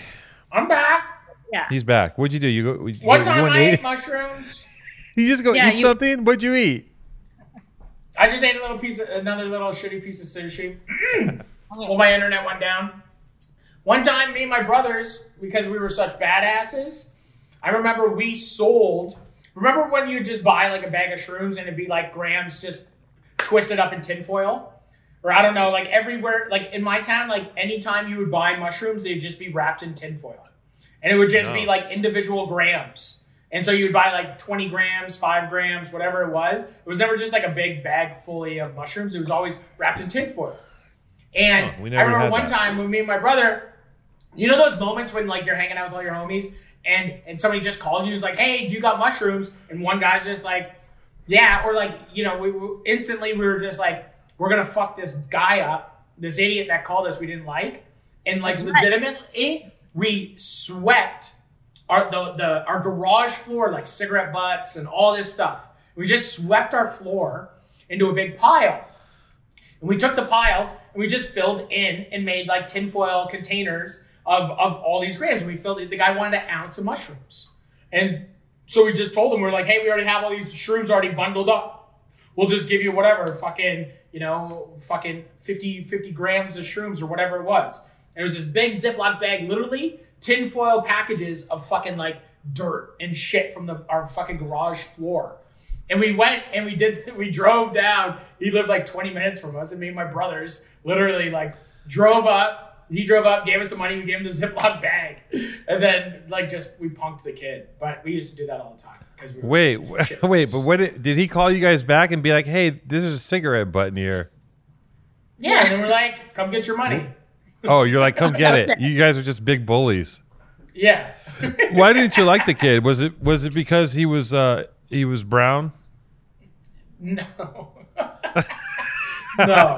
I'm back. Yeah. He's back. What'd you do? You go. You, One you time went I and ate ate- mushrooms. You just go Yeah, eat you- something. What'd you eat? I just ate a little piece of another little shitty piece of sushi. well, my internet went down. One time, me and my brothers, because we were such badasses, I remember we sold. Remember when you just buy like a bag of shrooms and it'd be like grams just twisted up in tinfoil? Or I don't know, like everywhere, like in my town, like anytime you would buy mushrooms, they'd just be wrapped in tinfoil. And it would just be oh. like individual grams. And so you would buy like 20 grams, five grams, whatever it was. It was never just like a big bag fully of mushrooms. It was always wrapped in tinfoil. And oh, we I remember one that. time when me and my brother, you know those moments when like you're hanging out with all your homies and and somebody just calls you, is like, hey, do you got mushrooms? And one guy's just like, yeah, or like, you know, we, we instantly we were just like, we're gonna fuck this guy up, this idiot that called us we didn't like, and like legitimately, we swept our the, the our garage floor like cigarette butts and all this stuff. We just swept our floor into a big pile. And we took the piles and we just filled in and made like tinfoil containers of, of all these grams. And We filled it. The guy wanted an ounce of mushrooms. And so we just told him, we're like, hey, we already have all these shrooms already bundled up. We'll just give you whatever, fucking, you know, fucking 50, 50 grams of shrooms or whatever it was. And it was this big Ziploc bag, literally tinfoil packages of fucking like dirt and shit from the our fucking garage floor. And we went and we did we drove down. He lived like 20 minutes from us, and me and my brothers literally like drove up. He drove up, gave us the money, we gave him the Ziploc bag, and then like just we punked the kid. But we used to do that all the time we Wait, wait, but what did, did he call you guys back and be like, "Hey, this is a cigarette button here"? yeah. And then we're like, come get your money. Oh, you're like, "Come get it." You guys are just big bullies. Yeah. Why didn't you like the kid? Was it was it because he was uh he was brown? no. no.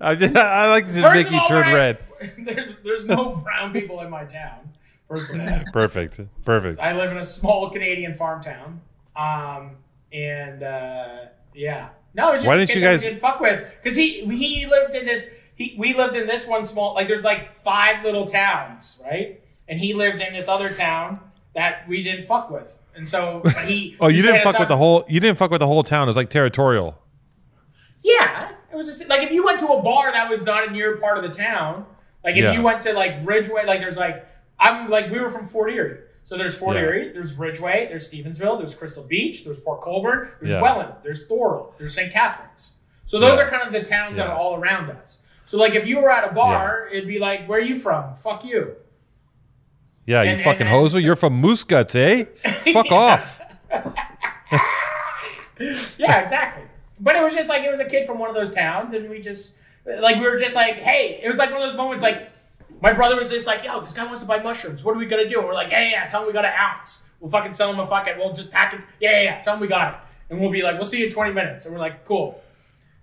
I, just, I like to just First make you all, turn red. There's there's no brown people in my town. First of all. Perfect, perfect. I live in a small Canadian farm town. Um, and uh, yeah, no, it's just Why didn't you guys- didn't fuck with because he he lived in this. He we lived in this one small like there's like five little towns, right? And he lived in this other town that we didn't fuck with, and so he. Oh, he you didn't set us fuck with the whole. You didn't fuck with the whole town. It was like territorial. Yeah, it was just, like if you went to a bar that was not in your part of the town. Like if Yeah. you went to like Ridgeway, like there's like I'm like we were from Fort Erie, so there's Fort Yeah. Erie, there's Ridgeway, there's Stevensville, there's Crystal Beach, there's Port Colborne, there's Yeah. Welland, there's Thorold, there's St. Catharines. So those Yeah. are kind of the towns that are all around us. So like if you were at a bar, it'd be like, "Where are you from? Fuck you." Yeah, you And- and- fucking and- hoser. You're from Moose Guts, eh? Fuck off. Yeah, exactly. But it was just like it was a kid from one of those towns, and we just like we were just like, hey, it was like one of those moments like my brother was just like, yo, this guy wants to buy mushrooms. What are we gonna do? And we're like, yeah, yeah, yeah, tell him we got an ounce. We'll fucking sell him a fucking. We'll just pack it. Yeah, yeah, yeah. Tell him we got it, and we'll be like, we'll see you in twenty minutes. And we're like, cool.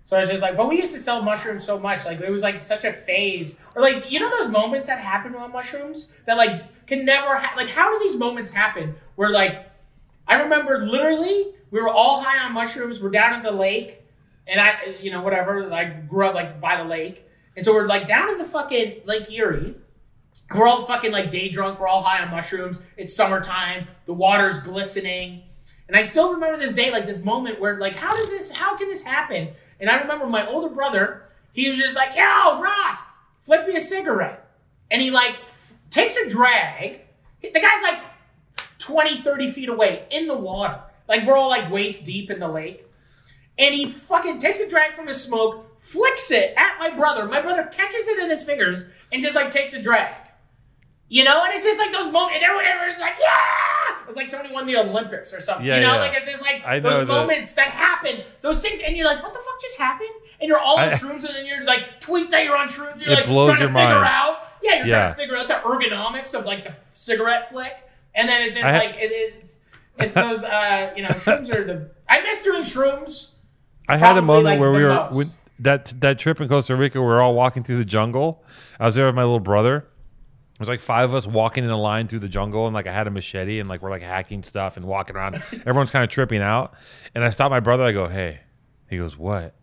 So I was just like, but we used to sell mushrooms so much, like it was like such a phase, or like you know those moments that happen on mushrooms that like can never ha- like how do these moments happen where like I remember literally we were all high on mushrooms. We're down at the lake, and I, you know, whatever. Like grew up like by the lake, and so we're like down in the fucking Lake Erie. We're all fucking like day drunk. We're all high on mushrooms. It's summertime. The water's glistening, and I still remember this day, like this moment where like, how does this? How can this happen? And I remember my older brother. He was just like, "Yo, Ross, flip me a cigarette," and he like f- takes a drag. The guy's like 20, 30 feet away in the water. Like we're all like waist deep in the lake. And he fucking takes a drag from his smoke, flicks it at my brother. My brother catches it in his fingers and just like takes a drag. You know, and it's just like those moments, and everyone- everyone's like, yeah! It's like somebody won the Olympics or something. Yeah, you know, yeah. like it's just like I those that- moments that happen, those things, and you're like, what the fuck just happened? And you're all on I- shrooms, and then you're like, tweet that you're on shrooms. You're It like blows trying to your figure mind. out. Yeah, you're Yeah. trying to figure out the ergonomics of like the cigarette flick, and then it's just I like it is. It's those, uh, you know, shrooms are the. I miss doing shrooms. I had a moment like, where we were that that trip in Costa Rica. We were all walking through the jungle. I was there with my little brother. There's like five of us walking in a line through the jungle, and like I had a machete, and like we're like hacking stuff and walking around. Everyone's kind of tripping out, and I stopped my brother. I go, "Hey," he goes, "What?"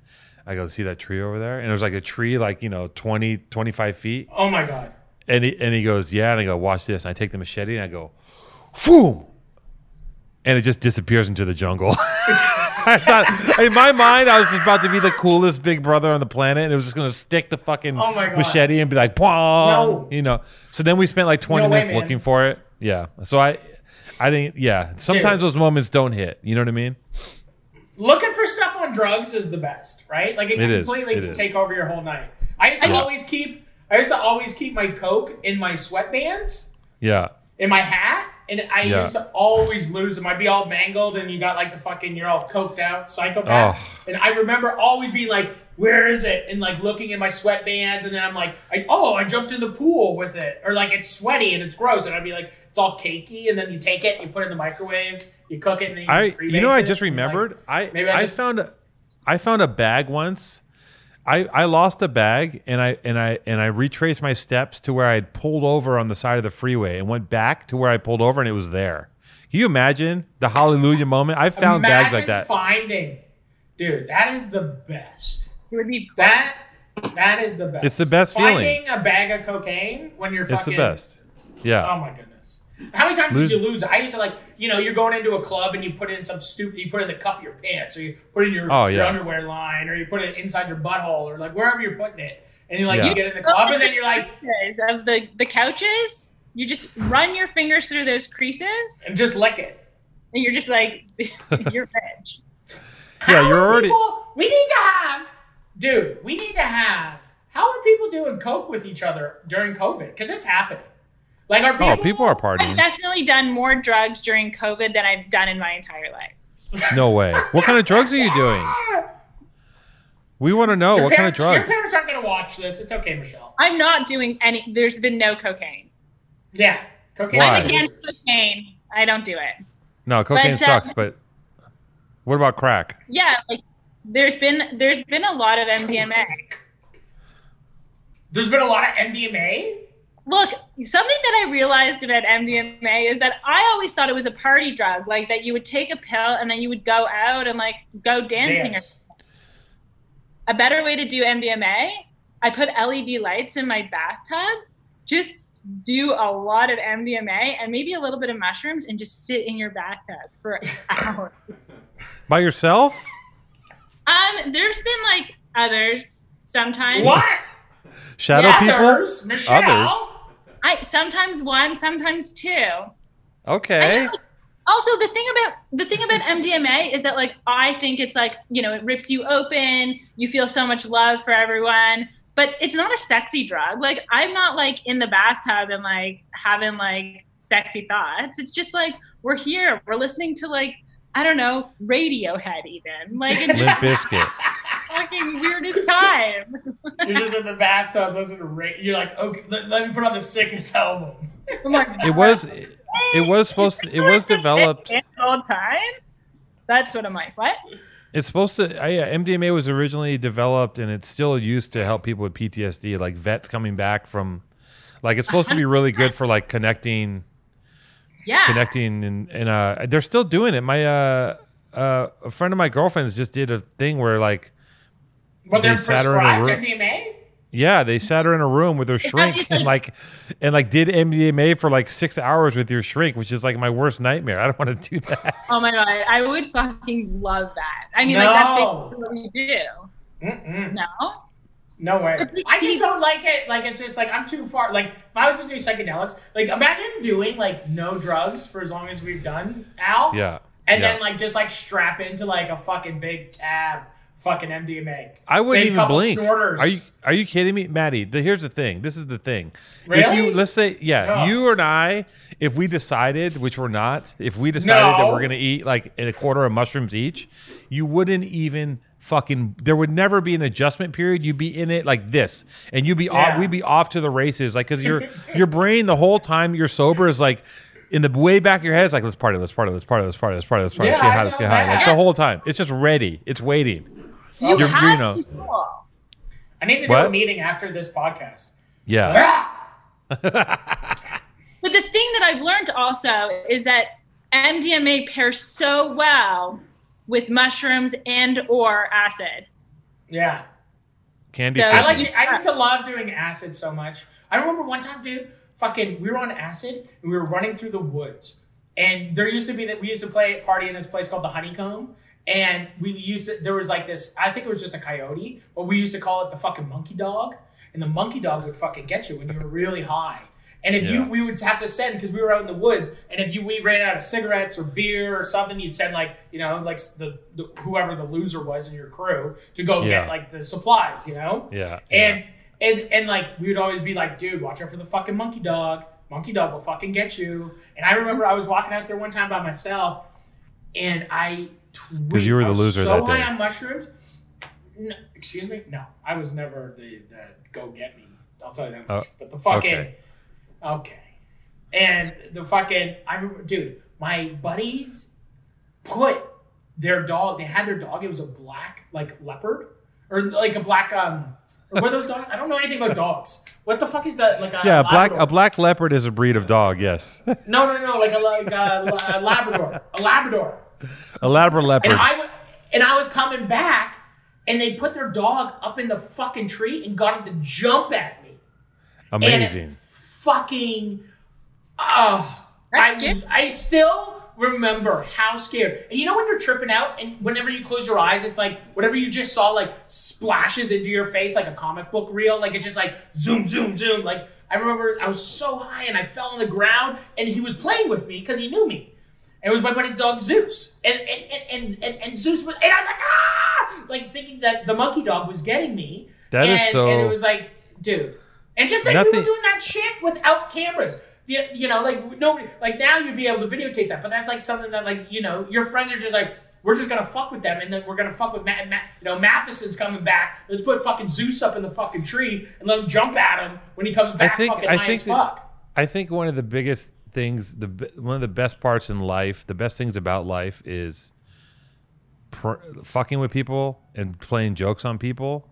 I go, "See that tree over there?" And it was like a tree, like you know, 20, 25 feet. Oh my god. And he and he goes, "Yeah." And I go, "Watch this." And I take the machete and I go, "Boom!" And it just disappears into the jungle. I thought in my mind I was just about to be the coolest big brother on the planet, and it was just gonna stick the fucking Oh machete and be like, No. you know. So then we spent like twenty No way, minutes man. looking for it. Yeah. So I, I think yeah. Sometimes those moments don't hit. You know what I mean? Looking for stuff on drugs is the best, right? Like it, It is. completely It can take over your whole night. I used to Yeah. always keep. I used to always keep my coke in my sweatbands, Yeah. in my hat, and I Yeah. used to always lose them. I'd be all mangled, and you got like the fucking, you're all coked out psychopath. Oh. And I remember always being like, "Where is it?" And like looking in my sweatbands, and then I'm like, I, "Oh, I jumped in the pool with it," or like it's sweaty and it's gross, and I'd be like, "It's all cakey," and then you take it, you put it in the microwave, you cook it, and then you I you know I just and, like, remembered I maybe I I just- found I found a bag once. I, I lost a bag and I and I and I retraced my steps to where I had pulled over on the side of the freeway and went back to where I pulled over and it was there. Can you imagine the hallelujah moment? I found Imagine bags like that. Finding, dude, that is the best. It would be That that is the best. It's the best feeling. Finding a bag of cocaine when you're fucking. It's the best. Yeah. Oh my goodness. How many times Lose- did you lose it? I used to like, you know, you're going into a club and you put in some stupid, you put in the cuff of your pants, or you put in your, Oh, your underwear line, or you put it inside your butthole, or like wherever you're putting it. And you like, Yeah. you get in the club, and then you're like, of the the couches. You just run your fingers through those creases, and just lick it. and you're just like, you're rich. Yeah, you're are already- People, we need to have, dude. We need to have. How are people doing coke with each other during COVID? Because it's happening. Like, are people? Oh, people are partying. I've definitely done more drugs during COVID than I've done in my entire life. No way. What kind of drugs are you doing? We want to know Your what kind of drugs. Your parents aren't gonna watch this. It's okay, Michelle. I'm not doing any. There's been no cocaine. Yeah, cocaine. Why? I'm against cocaine. I don't do it. No, cocaine But, uh, sucks, but what about crack? Yeah, like there's been there's been a lot of MDMA. There's been a lot of MDMA. Look, something that I realized about MDMA is that I always thought it was a party drug, like that you would take a pill and then you would go out and like go dancing. Dance. A better way to do MDMA, I put LED lights in my bathtub. Just do a lot of MDMA and maybe a little bit of mushrooms and just sit in your bathtub for hours. By yourself? Um, there's been like others sometimes. What? Shadow Yeah. people? Others, Michelle. Others. I sometimes one, sometimes two. Okay. also the thing about the thing about MDMA is that like I think it's like you know it rips you open. You feel so much love for everyone, but it's not a sexy drug. Like I'm not like in the bathtub and like having like sexy thoughts. It's just like we're here. We're listening to like I don't know Radiohead even like Limp just Bizkit. Fucking weirdest time. You're just in the bathtub listening to ra- You're like, okay, let, let me put on the sickest album. I'm like, It was it was supposed to, it was developed the whole time. That's what I'm like. What? It's supposed to. Uh, yeah, MDMA was originally developed, and it's still used to help people with PTSD, like vets coming back from. Like it's supposed to be really good for like connecting, Yeah. connecting, and and uh, they're still doing it. My uh, uh, a friend of my girlfriend's just did a thing where like, But they're sat her in a room. MDMA? yeah, they sat her in a room with her shrink and like, and like did MDMA for like six hours with your shrink, which is like my worst nightmare. I don't want to do that. Oh my god, I would fucking love that. I mean, like that's basically what we do. Mm-mm. No. No way. I just don't like it. Like it's just like I'm too far. Like if I was to do psychedelics, like imagine doing like no drugs for as long as we've done, Al. Yeah. And yeah. then like just like strap into like a fucking big tab, fucking MDMA. I wouldn't Big even blink. snorters. Are you are you kidding me, Maddie? The, here's the thing. This is the thing. If Really? you let's say, yeah, Oh. you and I, if we decided, which we're not, if we decided that we're gonna eat like a quarter of mushrooms each, you wouldn't even fucking. There would never be an adjustment period. You'd be in it like this, and you'd be Yeah. off. We'd be off to the races, like because your your brain the whole time you're sober is like. In the way back of your head, it's like let's party, let's party, let's party, let's party, let's party, let's party, let's Yeah, get high, let's get high. Like the whole time, it's just ready, it's waiting. You You're- have you know. to. I need to do What? a meeting after this podcast. Yeah, Ah! But the thing that I've learned also is that MDMA pairs so well with mushrooms and or acid. Yeah. candy. So- I fizzy. like. I used to love doing acid so much. I remember one time, dude. Fucking, we were on acid and we were running through the woods. And there used to be that we used to play party in this place called the Honeycomb. And we used it. There was like this. I think it was just a coyote, but we used to call it the fucking monkey dog. And the monkey dog would fucking get you when you were really high. And if you, we would have to send because we were out in the woods. And if you, we ran out of cigarettes or beer or something, you'd send like, you know, like the, the whoever the loser was in your crew to go Yeah. get like the supplies, you know. Yeah. And and and like we would always be like, dude, watch out for the fucking monkey dog. Monkey dog will fucking get you. And I remember I was walking out there one time by myself, and I Because you were the loser so that high day. on mushrooms. No, excuse me, no, I was never the, the go get me. I'll tell you that much. Oh, but the fucking okay. okay. and the fucking I remember, dude, my buddies put their dog. They had their dog. It was a black like leopard or like a black um. Or were those dogs? I don't know anything about dogs. What the fuck is that? Like a yeah, a black a black leopard is a breed of dog. Yes, No, no, no. Like a like a, a Labrador. A Labrador. A Labrador leopard. And I w- and I was coming back, and they put their dog up in the fucking tree and got him to jump at me. Amazing. it fucking. Oh, I, was- I still remember how scared. And you know when you're tripping out, and whenever you close your eyes, it's like whatever you just saw like splashes into your face like a comic book reel. Like it just like zoom, zoom, zoom. Like I remember I was so high and I fell on the ground, and he was playing with me because he knew me. It was my buddy's dog Zeus, and and and and, and, Zeus was, and I'm like ah, like thinking that the monkey dog was getting me. That is and, so- And it was like, dude, and just like we were doing that shit without cameras. You, you know, like nobody, like now you'd be able to videotape that, but that's like something that, like, you know, your friends are just like, we're just gonna fuck with them, and then we're gonna fuck with Matt. Matt you know, Matheson's coming back. Let's put fucking Zeus up in the fucking tree and let him jump at him when he comes back. I think- fucking I think as that- fuck. I think one of the biggest things, the one of the best parts in life, the best things about life is pr- fucking with people and playing jokes on people.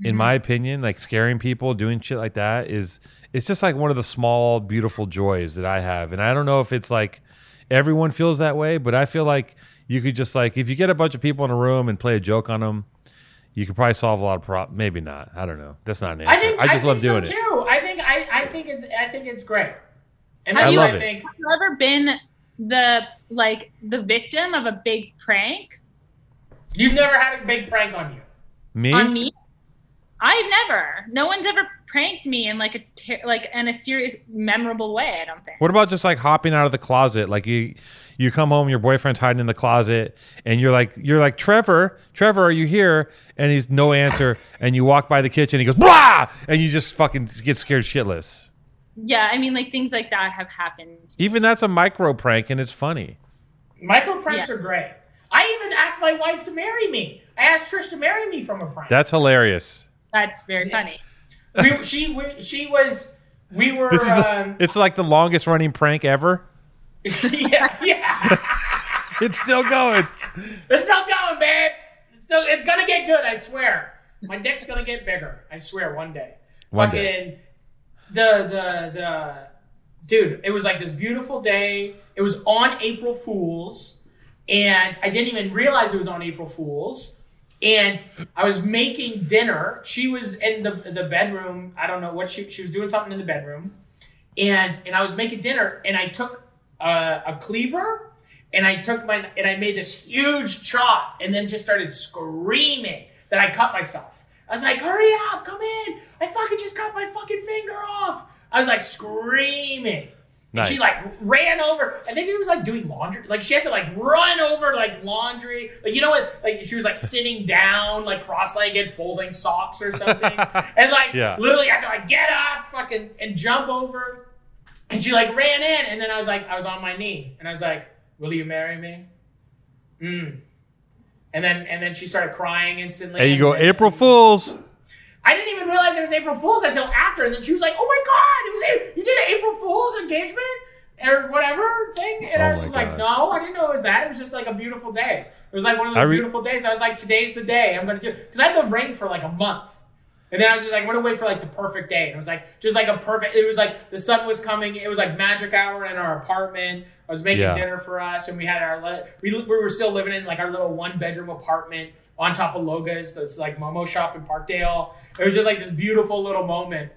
In mm-hmm. my opinion, like scaring people, doing shit like that is it's just like one of the small, beautiful joys that I have. And I don't know if it's like everyone feels that way, but I feel like you could just like if you get a bunch of people in a room and play a joke on them, you could probably solve a lot of problems. Maybe not. I don't know. That's not an answer. I think I just love think doing so it. too. I think I, I think it's I think it's great. And Have that's you- what I I love it. Have you ever been the like the victim of a big prank You've never had a big prank on you. Me? on me? I've never. No one's ever pranked me in like a ter- like in a serious, memorable way. I don't think. What about just like hopping out of the closet? Like you, you come home, your boyfriend's hiding in the closet, and you're like, you're like, Trevor, Trevor, are you here? And he's no answer, and you walk by the kitchen, he goes, blah, and you just fucking get scared shitless. Yeah, I mean, like things like that have happened. Even that's a micro prank, and it's funny. Micro pranks Yeah. are great. I even asked my wife to marry me. I asked Trish to marry me from a prank. That's hilarious. That's very funny. we, she we, she was we were This is the, um, it's like the longest running prank ever. yeah yeah. It's still going. It's still going, babe. It's still it's gonna get good. I swear. My dick's gonna get bigger. I swear one day. One Fucking day. The the the dude. It was like this beautiful day. It was on April Fools, and I didn't even realize it was on April Fools. And I was making dinner. She was in the the bedroom. I don't know what she she was doing something in the bedroom, and and I was making dinner. And I took a, a cleaver and I took my and I made this huge chop and then just started screaming that I cut myself. I was like, "Hurry up, come in! I fucking just cut my fucking finger off!" I was like screaming. And Nice. She like ran over. I think it was like doing laundry. Like she had to like run over like laundry. Like you know what? Like she was like sitting down, like cross-legged, folding socks or something, and like Yeah. literally I had to like get up, fucking, and jump over. And she like ran in, and then I was like, I was on my knee, and I was like, "Will you marry me?" Mm. And then and then she started crying instantly. And you go, April Fools. I didn't even realize it was April Fool's until after, and then she was like, "Oh my god, it was A- you did an April Fool's engagement or whatever thing," and Oh I was God. like, "No, I didn't know it was that. It was just like a beautiful day. It was like one of those re- beautiful days. I was like, today's the day. I'm gonna do because I had the ring for like a month." And then I was just like, I'm gonna wait for like the perfect day. And it was like just like a perfect. It was like the sun was coming. It was like magic hour in our apartment. I was making Yeah. dinner for us, and we had our we we were still living in like our little one bedroom apartment on top of Loga's. That's like Momo Shop in Parkdale. It was just like this beautiful little moment.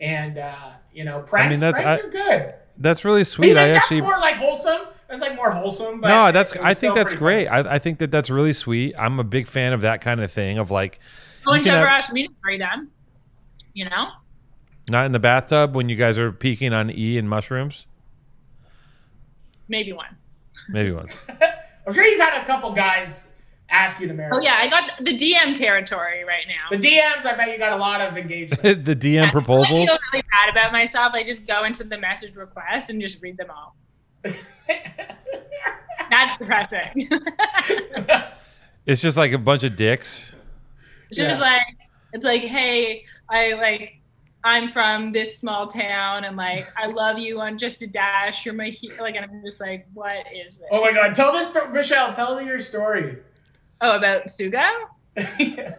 And uh, you know, pranks, that's- pranks I- are good. That's really sweet. Even I actually more like wholesome. That's like more wholesome. But no, that's I think that's great. I, I think that that's really sweet. I'm a big fan of that kind of thing. Of like, one's ever have- asked me to marry them. You know? not in the bathtub when you guys are peeking on E and mushrooms. Maybe once. Maybe once. I'm sure you've had a couple guys ask you to marry. Oh yeah, I got the DM territory right now. The DMs, I bet you got a lot of engagement. the DM Yeah, proposals. I feel really bad about myself. I just go into the message request and just read them all. That's depressing. It's just like a bunch of dicks. Just Yeah. like it's like, hey, I like I'm from this small town and like I love you on just a dash. You're my like, and I'm just like, what is this? oh my god, tell this Michelle. Tell your story. Oh, about Sugo.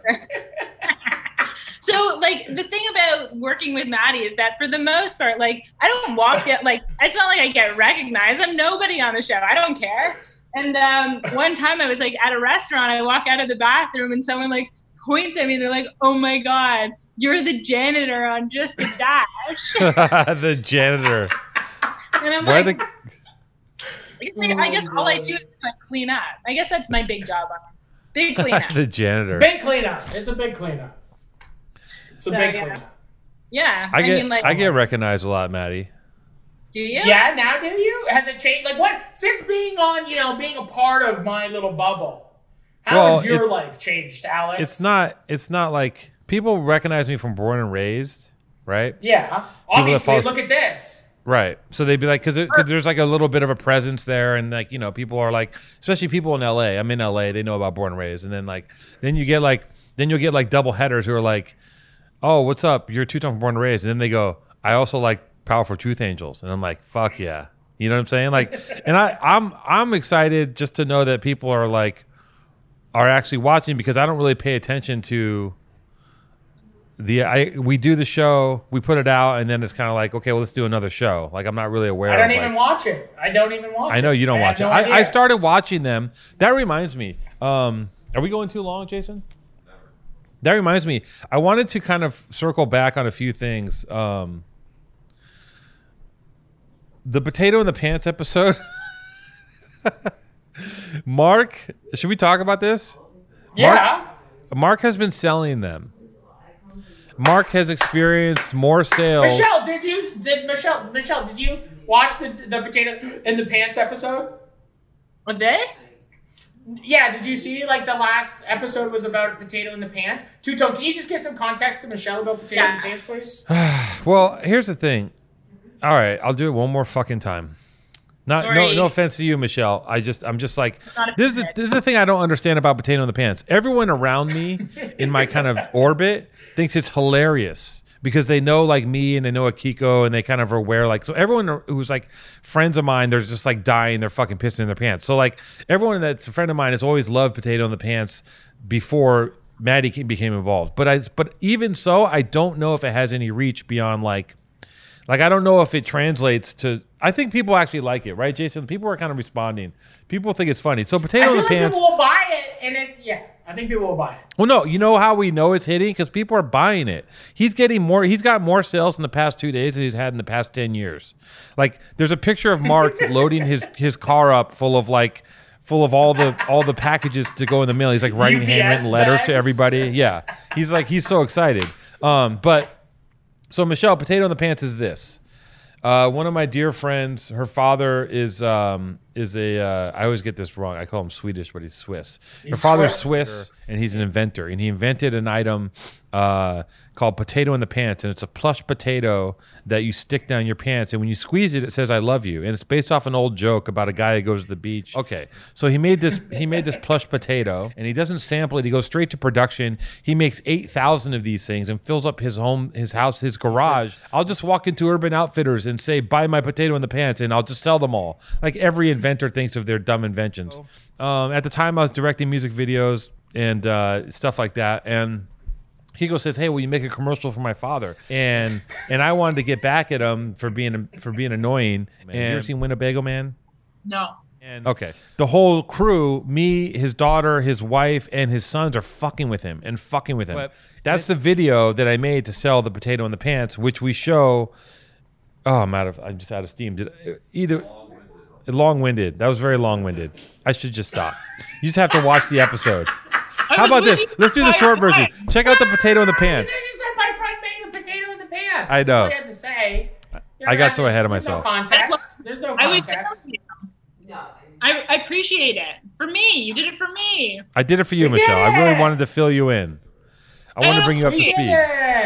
So like the thing about working with Maddie is that for the most part, like I don't walk it like it's not like I get recognized. I'm nobody on the show. I don't care. And um, one time I was like at a restaurant, I walk out of the bathroom and someone like points at me. They're like, "Oh my god, you're the janitor on Just a Dash." the janitor. And I'm Why like, the I guess, I guess all I do is like clean up. I guess that's my big job. On big cleanup. the janitor? big cleanup. It's a big cleanup. It's a So, big yeah. cleanup. Yeah, I get mean, like, I get recognized a lot, Maddie. do you? Yeah, now do you? Has it changed? Like what? Since being on, you know, being a part of my little bubble, how Well, has your life changed, Alex? It's not. It's not like people recognize me from born and raised, right? Yeah, obviously. Look at this. Right. So they'd be like, because there's like a little bit of a presence there, and like you know, people are like, especially people in LA. I'm in LA. They know about born and raised, and then like, then you get like, then you'll get like double headers who are like, oh, what's up? You're two time born and raised, and then they go, I also like powerful truth angels, and I'm like, fuck yeah. You know what I'm saying? Like, and I, I'm, I'm excited just to know that people are like, are actually watching because I don't really pay attention to the I we do the show, we put it out, and then it's kind of like, okay, well, let's do another show. Like I'm not really aware. I don't even like- watch it. I don't even watch. I know you don't I watch it. no I, I started watching them. That reminds me. Um, are we going too long, Jason? That reminds me. I wanted to kind of circle back on a few things. Um, the potato in the pants episode. Mark, should we talk about this? Yeah. Mark has been selling them. Mark has experienced more sales. Michelle, did you did Michelle Michelle did you watch the the potato in the pants episode? With this? Yeah, did you see like the last episode was about potato in the pants? Two Tone, can you just give some context to Michelle about potato in the pants, please? Well, here's the thing. All right, I'll do it one more fucking time. Not no Sorry. no offense to you, Michelle. I just I'm just like this is the, this is the thing I don't understand about potato in the pants. Everyone around me in my kind of orbit thinks it's hilarious because they know like me and they know Akiko and they kind of are aware like so everyone who's like friends of mine they're just like dying they're fucking pissing in their pants. So like everyone that's a friend of mine has always loved potato in the pants before Maddie became involved. But I but even so I don't know if it has any reach beyond like like I don't know if it translates to. I think people actually like it, right, Jason? People are kind of responding. People think it's funny. So I potato feel in the like pants. people will buy it, and it yeah, I think people will buy it. Well, no, you know how we know it's hitting because people are buying it. He's getting more. He's got more sales in the past two days than he's had in the past ten years. Like, there's a picture of Mark loading his his car up full of like full of all the all the packages to go in the mail. He's like writing UPS handwritten letters to everybody. Yeah, he's like he's so excited. Um, but so Michelle, potato in the pants is this. Uh, one of my dear friends, her father is um, is a. Uh, I always get this wrong. I call him Swedish, but he's Swiss. her father's Swiss. Swiss, and he's an inventor. And he invented an item uh, called potato in the pants, and it's a plush potato that you stick down your pants, and when you squeeze it, it says "I love you." And it's based off an old joke about a guy who goes to the beach. Okay, so he made this. He made this plush potato, and he doesn't sample it. He goes straight to production. He makes eight thousand of these things and fills up his home, his house, his garage. I'll just walk into Urban Outfitters and say, "Buy my potato in the pants," and I'll just sell them all. Like every inventor thinks of their dumb inventions. Um, at the time, I was directing music videos and uh, stuff like that, and. Kiko says, "Hey, will you make a commercial for my father?" And and I wanted to get back at him for being for being annoying. And you ever seen Winnebago Man? No. And okay, the whole crew, me, his daughter, his wife, and his sons are fucking with him and fucking with him. But- That's the video that I made to sell the potato in the pants, which we show. Oh, I'm out of. I'm just out of steam. Did either long-winded? That was very long-winded. I should just stop. You just have to watch the episode. How about this? Let's do the short version. Check out the potato in the pants. You just said my friend made a potato in the pants. I That's know. all you had to say. You I got so ahead of there's myself. No context. There's no I would context. I, I appreciate it. For me. You did it for me. I did it for you, We Michelle. I really wanted to fill you in. I wanted to bring you up to We We speed. did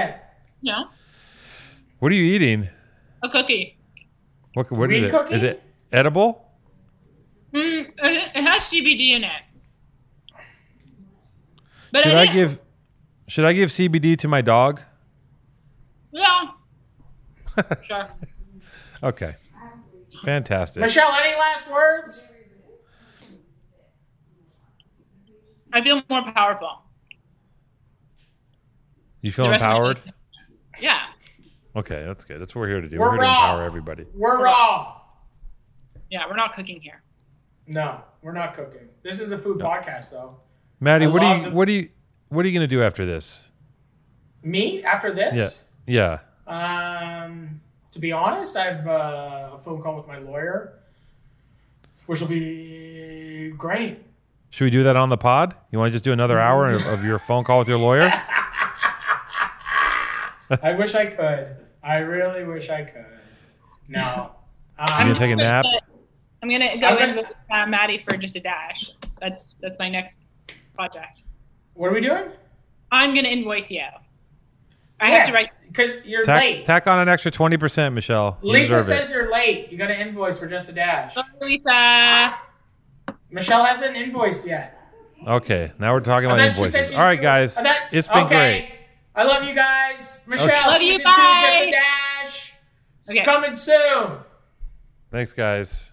it. No. What are you eating? A cookie. What, what is Green it? cookie? Is it edible? Mm, it, it has CBD in it. But Should it I give Should I give CBD to my dog? Yeah. sure. Okay. Fantastic. Michelle, any last words? I feel more powerful. You feel The rest of my empowered? Yeah. Okay, that's good. That's what we're here to do. We're We're, here to empower everybody. We're raw. Yeah, we're not cooking here. No, we're not cooking. This is a food podcast, though. Maddie, I what do love you the- what do you what are you gonna do after this? Me after this? Yeah. Um, to be honest, I've uh, a phone call with my lawyer, which will be great. Should we do that on the pod? You want to just do another hour of, of your phone call with your lawyer? I wish I could. I really wish I could. No. You Um, gonna take a nap? I'm gonna go I'm in gonna- with uh, Maddie for just a dash. That's that's my next project. what are we doing? I'm gonna invoice you. I have to write. because you're Tack, late. tack on an extra twenty percent, Michelle. You Lisa deserve says you're late. You got to invoice for just a dash. Sorry, Lisa. Michelle hasn't invoiced yet. Okay, now we're talking about then she invoices. All right, guys, and that- it's been okay. great. I love you guys. Michelle, Love you, season two, just a dash. It's Okay. coming soon. Thanks, guys.